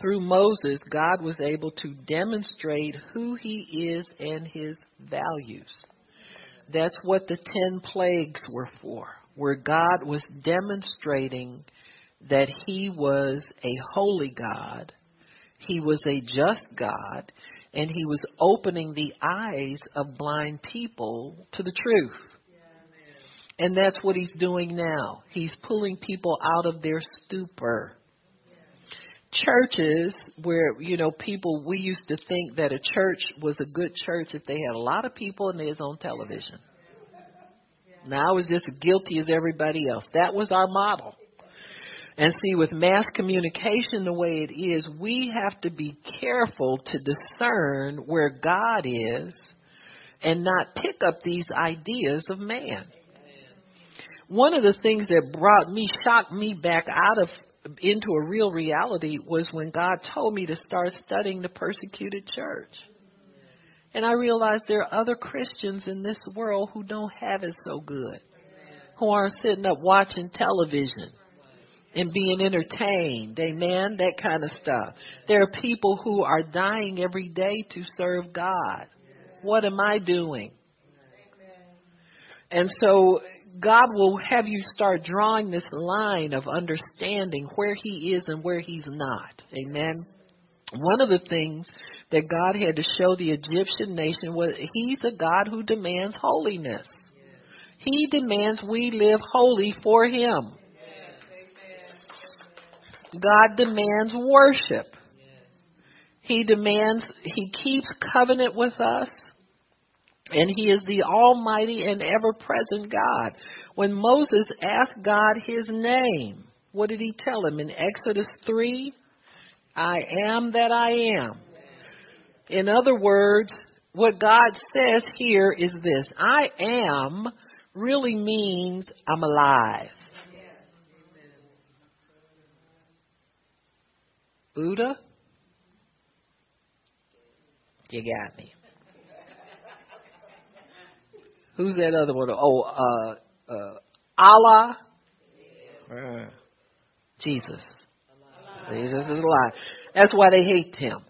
Through Moses, God was able to demonstrate who he is and his values. That's what the ten plagues were for, where God was demonstrating that he was a holy God, he was a just God, and he was opening the eyes of blind people to the truth. And that's what he's doing now. He's pulling people out of their stupor. Churches where, you know, people, we used to think that a church was a good church if they had a lot of people and they was on television. Now I was just as guilty as everybody else. That was our model. And see, with mass communication the way it is, we have to be careful to discern where God is and not pick up these ideas of man. One of the things that brought me, shocked me back out of into a real reality was when God told me to start studying the persecuted church. And I realized there are other Christians in this world who don't have it so good, who aren't sitting up watching television and being entertained. Amen. That kind of stuff. There are people who are dying every day to serve God. What am I doing? And so God will have you start drawing this line of understanding where He is and where He's not. Amen. One of the things that God had to show the Egyptian nation was He's a God who demands holiness. He demands we live holy for Him. God demands worship. He demands, He keeps covenant with us. And He is the Almighty and ever present God. When Moses asked God His name, what did He tell him in Exodus 3? I am that I am. In other words, what God says here is this I am really means I'm alive. Buddha? You got me. Who's that other one? Oh, uh, uh, Allah? Uh, Jesus. Jesus is alive. That's why they hate him.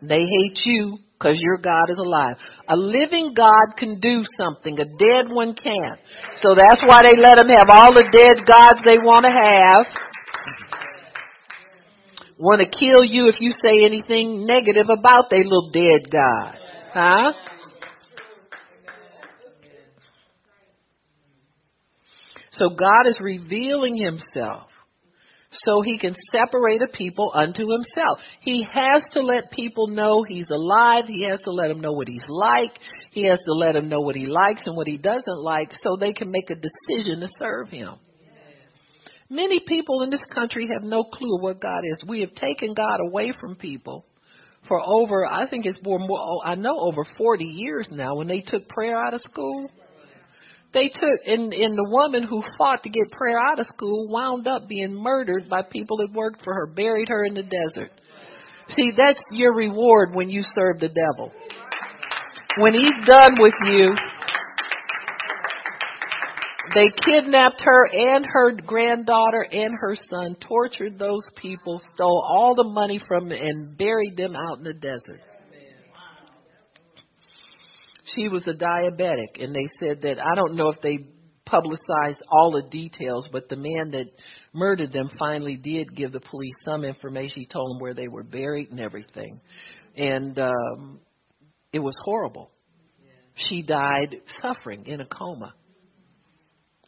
They hate you because your God is alive. A living God can do something. A dead one can't. So that's why they let them have all the dead gods they want to have. Want to kill you if you say anything negative about their little dead God. Huh? So God is revealing himself so he can separate a people unto himself. He has to let people know he's alive. He has to let them know what he's like. He has to let them know what he likes and what he doesn't like so they can make a decision to serve him. Many people in this country have no clue what God is. We have taken God away from people for over, I think it's more, more oh, I know over 40 years now when they took prayer out of school. They took, and, and the woman who fought to get prayer out of school wound up being murdered by people that worked for her, buried her in the desert. See, that's your reward when you serve the devil. When he's done with you, they kidnapped her and her granddaughter and her son, tortured those people, stole all the money from them, and buried them out in the desert she was a diabetic and they said that I don't know if they publicized all the details, but the man that murdered them finally did give the police some information. He told them where they were buried and everything. And um it was horrible. She died suffering in a coma.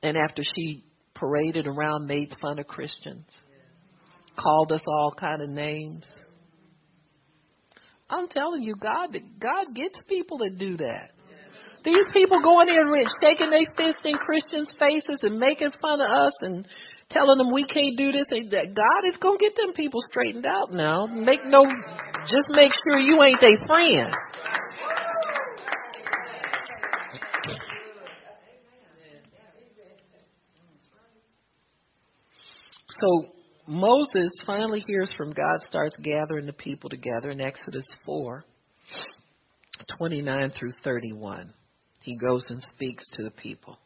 And after she paraded around, made fun of Christians, called us all kind of names. I'm telling you, God, God gets people that do that. These people going in rich, shaking their fists in Christians' faces and making fun of us and telling them we can't do this. And that God is gonna get them people straightened out now. Make no, just make sure you ain't their friend. So Moses finally hears from God, starts gathering the people together in Exodus 4, 29 through 31. He goes and speaks to the people.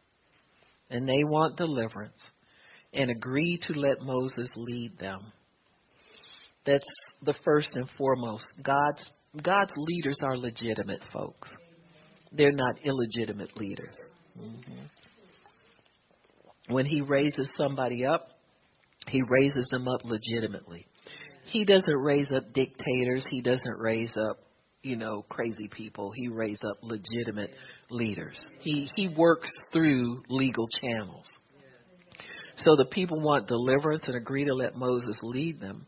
And they want deliverance and agree to let Moses lead them. That's the first and foremost. God's God's leaders are legitimate folks. They're not illegitimate leaders. Mm-hmm. When he raises somebody up, he raises them up legitimately. He doesn't raise up dictators. He doesn't raise up, you know, crazy people. He raises up legitimate leaders. He he works through legal channels. So the people want deliverance and agree to let Moses lead them.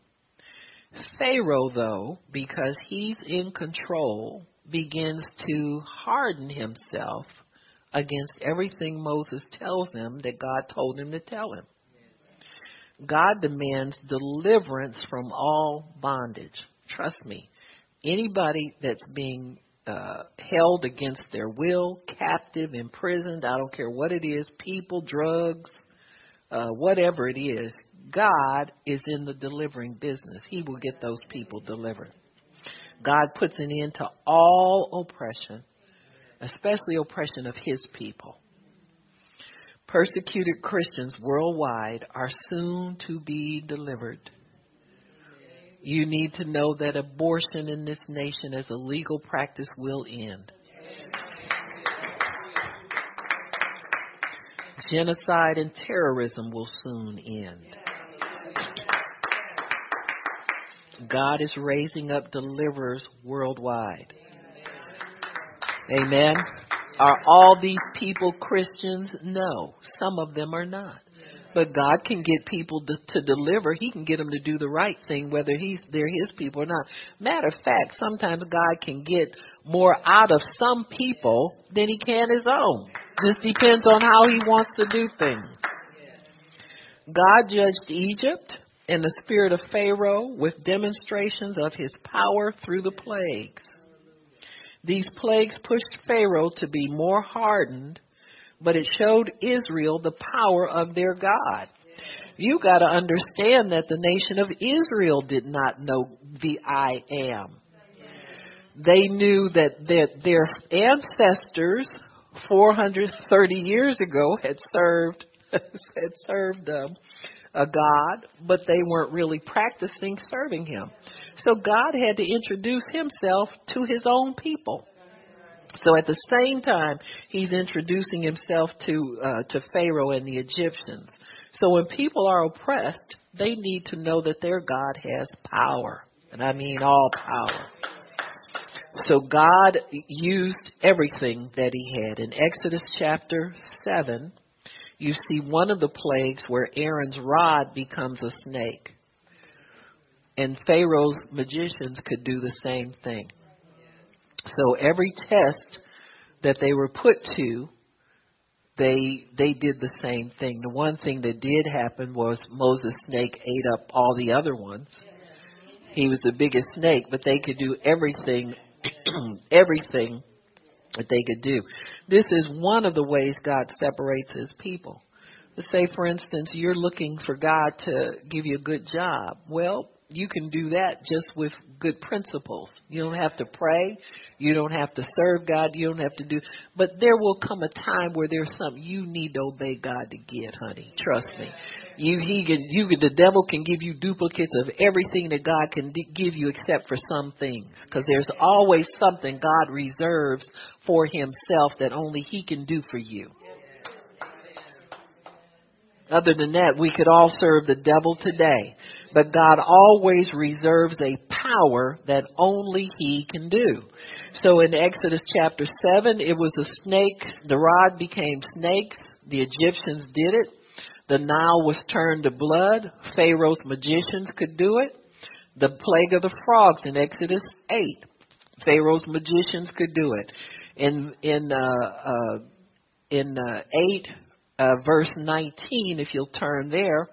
Pharaoh, though, because he's in control, begins to harden himself against everything Moses tells him that God told him to tell him. God demands deliverance from all bondage. Trust me. Anybody that's being uh, held against their will, captive, imprisoned, I don't care what it is, people, drugs, uh, whatever it is, God is in the delivering business. He will get those people delivered. God puts an end to all oppression, especially oppression of His people. Persecuted Christians worldwide are soon to be delivered. You need to know that abortion in this nation as a legal practice will end. Genocide and terrorism will soon end. God is raising up deliverers worldwide. Amen. Are all these people Christians? No. Some of them are not. But God can get people to, to deliver. He can get them to do the right thing, whether he's they're His people or not. Matter of fact, sometimes God can get more out of some people than He can His own. Just depends on how He wants to do things. God judged Egypt in the spirit of Pharaoh with demonstrations of his power through the plagues. These plagues pushed Pharaoh to be more hardened, but it showed Israel the power of their God. You got to understand that the nation of Israel did not know the I am. They knew that their, their ancestors 430 years ago had served had served um, a God, but they weren't really practicing serving Him. So God had to introduce Himself to His own people. So at the same time, He's introducing Himself to uh, to Pharaoh and the Egyptians. So when people are oppressed, they need to know that their God has power, and I mean all power. So God used everything that He had. In Exodus chapter seven, you see one of the plagues where Aaron's rod becomes a snake. And Pharaoh's magicians could do the same thing. So every test that they were put to, they they did the same thing. The one thing that did happen was Moses' snake ate up all the other ones. He was the biggest snake, but they could do everything everything that they could do. This is one of the ways God separates his people. Say, for instance, you're looking for God to give you a good job. Well, you can do that just with good principles. You don't have to pray. You don't have to serve God. You don't have to do. But there will come a time where there's something you need to obey God to get, honey. Trust me. You, he can, you the devil can give you duplicates of everything that God can d- give you except for some things. Because there's always something God reserves for himself that only he can do for you. Other than that, we could all serve the devil today. But God always reserves a power that only He can do. So in Exodus chapter 7, it was a snake. The rod became snakes. The Egyptians did it. The Nile was turned to blood. Pharaoh's magicians could do it. The plague of the frogs in Exodus 8. Pharaoh's magicians could do it. In in uh, uh, in uh, 8 uh, verse 19, if you'll turn there.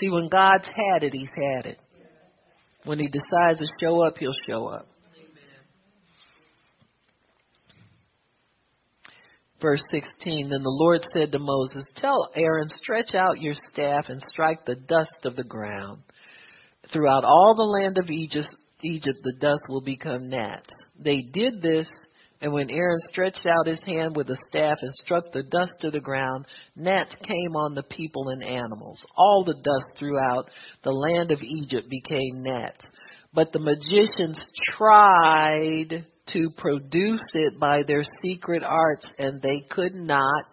See, when God's had it, He's had it. When He decides to show up, He'll show up. Verse 16 Then the Lord said to Moses, Tell Aaron, stretch out your staff and strike the dust of the ground. Throughout all the land of Egypt, Egypt the dust will become gnats. They did this and when Aaron stretched out his hand with the staff and struck the dust to the ground, gnats came on the people and animals. All the dust throughout the land of Egypt became gnats. But the magicians tried to produce it by their secret arts, and they could not.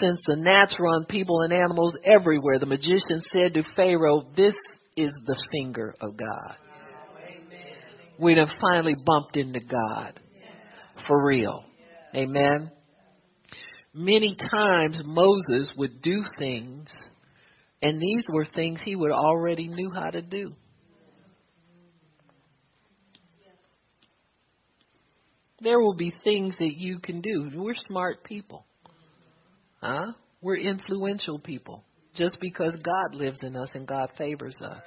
Since the gnats run people and animals everywhere, the magician said to Pharaoh, This is the finger of God. We have finally bumped into God for real. Amen. Many times Moses would do things, and these were things he would already knew how to do. There will be things that you can do. We're smart people. Huh? We're influential people. Just because God lives in us and God favors us.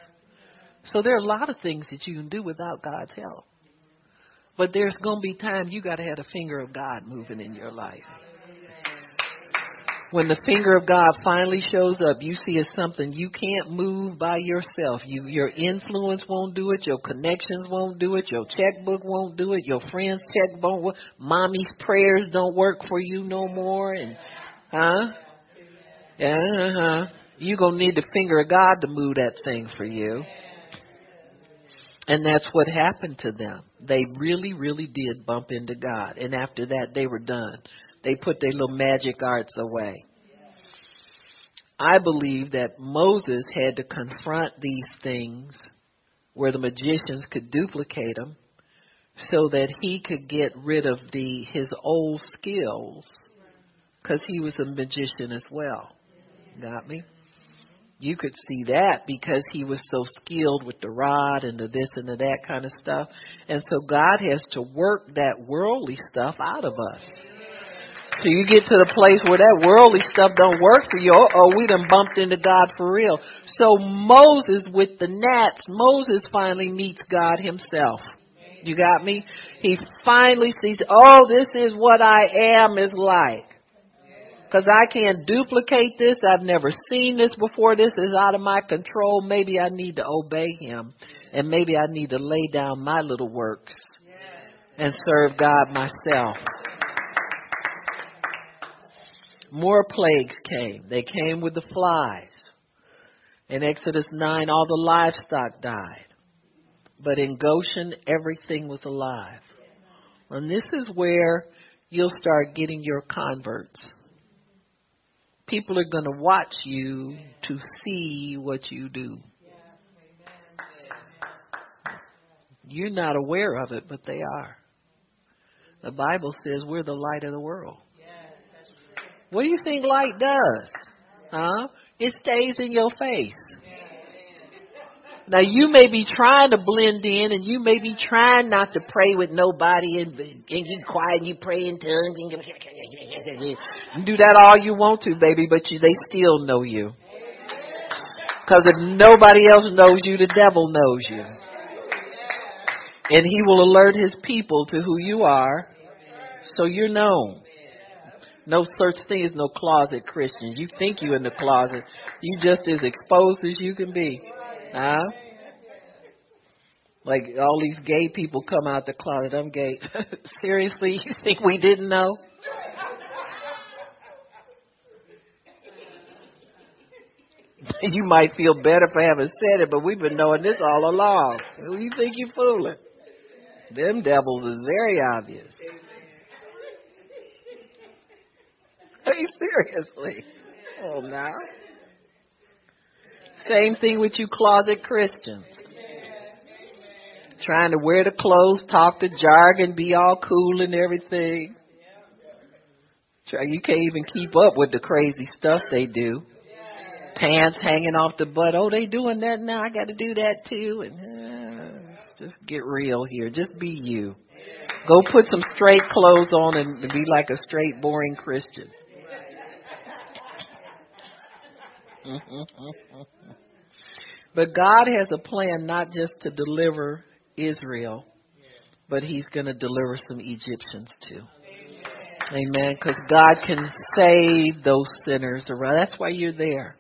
So there are a lot of things that you can do without God's help. But there's going to be times you got to have the finger of God moving in your life. When the finger of God finally shows up, you see it's something you can't move by yourself. You, your influence won't do it. Your connections won't do it. Your checkbook won't do it. Your friends' checkbook won't. Mommy's prayers don't work for you no more. And huh? Yeah, uh huh. You gonna need the finger of God to move that thing for you. And that's what happened to them. They really, really did bump into God. And after that, they were done. They put their little magic arts away. I believe that Moses had to confront these things where the magicians could duplicate them so that he could get rid of the his old skills because he was a magician as well. Got me? You could see that because he was so skilled with the rod and the this and the that kind of stuff. And so God has to work that worldly stuff out of us. So you get to the place where that worldly stuff don't work for you. Oh, we done bumped into God for real. So Moses with the gnats, Moses finally meets God himself. You got me? He finally sees, oh, this is what I am is like. Cause I can't duplicate this. I've never seen this before. This is out of my control. Maybe I need to obey him. And maybe I need to lay down my little works and serve God myself. More plagues came. They came with the flies. In Exodus 9, all the livestock died. But in Goshen, everything was alive. And this is where you'll start getting your converts. People are going to watch you to see what you do. You're not aware of it, but they are. The Bible says we're the light of the world. What do you think light does? Huh? It stays in your face. Now you may be trying to blend in and you may be trying not to pray with nobody and, and get quiet and you pray in tongues and you do that all you want to, baby, but you, they still know you. Cause if nobody else knows you, the devil knows you. And he will alert his people to who you are so you're known. No such thing as no closet Christian. You think you in the closet. You just as exposed as you can be. Huh? Like all these gay people come out the closet. I'm gay. Seriously, you think we didn't know? you might feel better for having said it, but we've been knowing this all along. Who you think you're fooling? Them devils is very obvious. Hey, seriously. Oh, now. Same thing with you closet Christians. Trying to wear the clothes, talk the jargon, be all cool and everything. You can't even keep up with the crazy stuff they do. Pants hanging off the butt. Oh, they doing that now. I got to do that too. And uh, just get real here. Just be you. Go put some straight clothes on and be like a straight, boring Christian. but God has a plan not just to deliver Israel, but He's going to deliver some Egyptians too. Amen. Because God can save those sinners around. That's why you're there.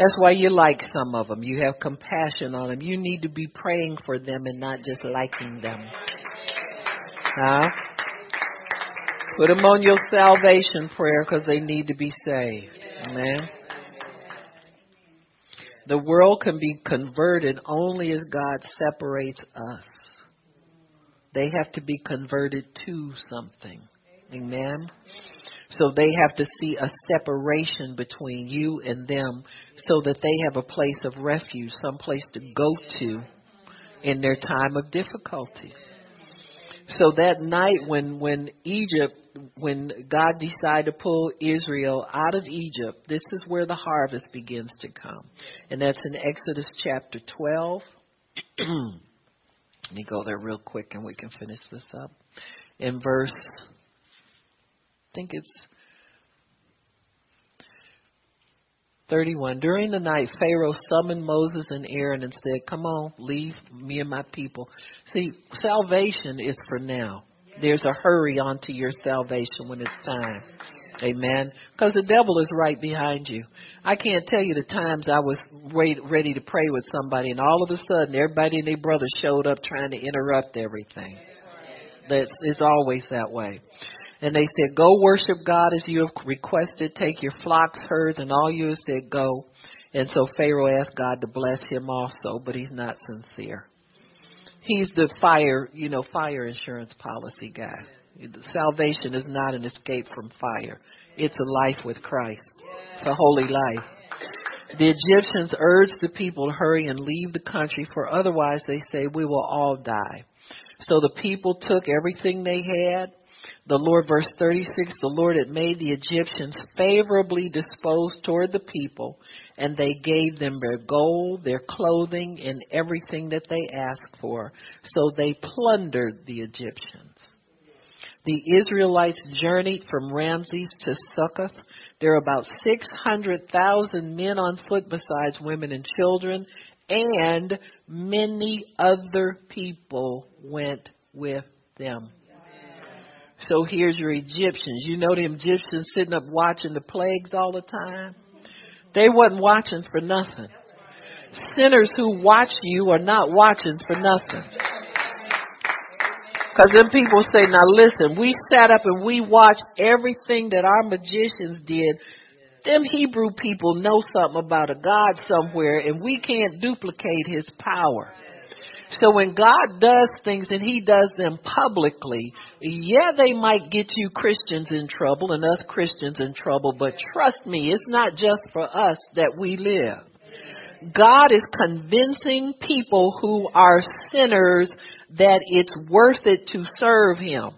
That's why you like some of them. You have compassion on them. You need to be praying for them and not just liking them. Huh? Put them on your salvation prayer because they need to be saved. Amen. The world can be converted only as God separates us. They have to be converted to something. Amen. So they have to see a separation between you and them so that they have a place of refuge, some place to go to in their time of difficulty. So that night when when Egypt when God decided to pull Israel out of Egypt, this is where the harvest begins to come. And that's in Exodus chapter 12. Let me go there real quick and we can finish this up. In verse think it's 31. During the night, Pharaoh summoned Moses and Aaron and said, Come on, leave me and my people. See, salvation is for now. There's a hurry onto your salvation when it's time. Amen. Because the devil is right behind you. I can't tell you the times I was ready to pray with somebody, and all of a sudden, everybody and their brother showed up trying to interrupt everything. That's it's always that way. And they said, Go worship God as you have requested. Take your flocks, herds, and all you have said, Go. And so Pharaoh asked God to bless him also, but he's not sincere. He's the fire, you know, fire insurance policy guy. Salvation is not an escape from fire. It's a life with Christ. It's a holy life. The Egyptians urged the people to hurry and leave the country, for otherwise they say we will all die. So the people took everything they had the Lord, verse 36, the Lord had made the Egyptians favorably disposed toward the people, and they gave them their gold, their clothing, and everything that they asked for. So they plundered the Egyptians. The Israelites journeyed from Ramses to Succoth. There are about 600,000 men on foot besides women and children, and many other people went with them. So here's your Egyptians. You know the Egyptians sitting up watching the plagues all the time? They wasn't watching for nothing. Sinners who watch you are not watching for nothing. Cause then people say, now listen, we sat up and we watched everything that our magicians did. Them Hebrew people know something about a God somewhere and we can't duplicate his power. So when God does things and he does them publicly, yeah, they might get you Christians in trouble and us Christians in trouble, but trust me, it's not just for us that we live. God is convincing people who are sinners that it's worth it to serve him.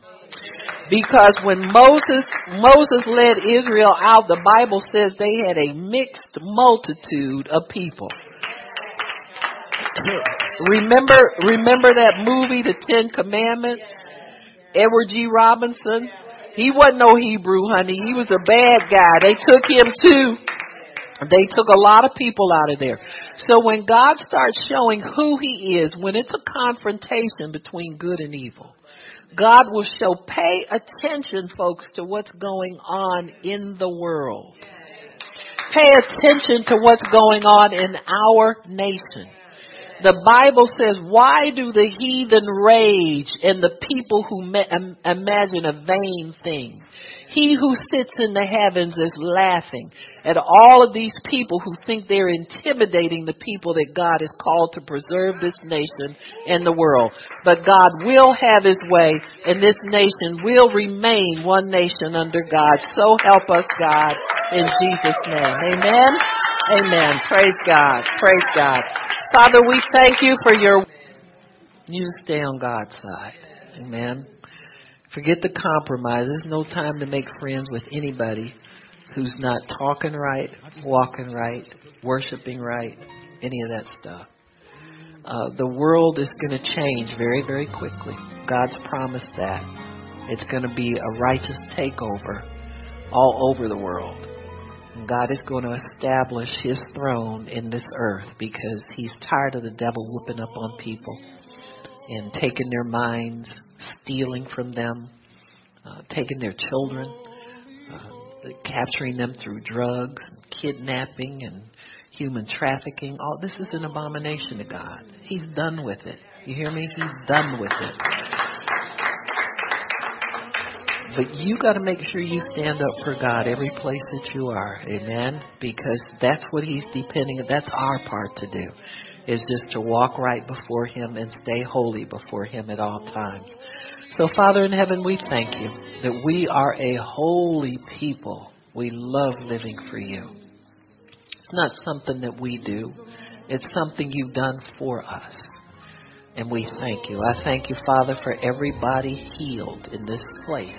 Because when Moses, Moses led Israel out, the Bible says they had a mixed multitude of people. Remember, remember that movie, The Ten Commandments? Edward G. Robinson? He wasn't no Hebrew, honey. He was a bad guy. They took him too. They took a lot of people out of there. So when God starts showing who He is, when it's a confrontation between good and evil, God will show, pay attention, folks, to what's going on in the world. Pay attention to what's going on in our nation. The Bible says, why do the heathen rage and the people who ma- imagine a vain thing? He who sits in the heavens is laughing at all of these people who think they're intimidating the people that God has called to preserve this nation and the world. But God will have his way and this nation will remain one nation under God. So help us God in Jesus name. Amen. Amen. Praise God. Praise God. Father, we thank you for your you stay on God's side. Amen. Forget the compromise. There's no time to make friends with anybody who's not talking right, walking right, worshiping right, any of that stuff. Uh, the world is going to change very, very quickly. God's promised that. It's going to be a righteous takeover all over the world. And God is going to establish his throne in this earth because he's tired of the devil whooping up on people and taking their minds, stealing from them, uh, taking their children, uh, capturing them through drugs, kidnapping, and human trafficking. All this is an abomination to God. He's done with it. You hear me? He's done with it. But you got to make sure you stand up for God every place that you are. Amen? Because that's what He's depending. On that's our part to do is just to walk right before Him and stay holy before Him at all times. So, Father in heaven, we thank you that we are a holy people. We love living for you. It's not something that we do, it's something you've done for us. And we thank you. I thank you, Father, for everybody healed in this place.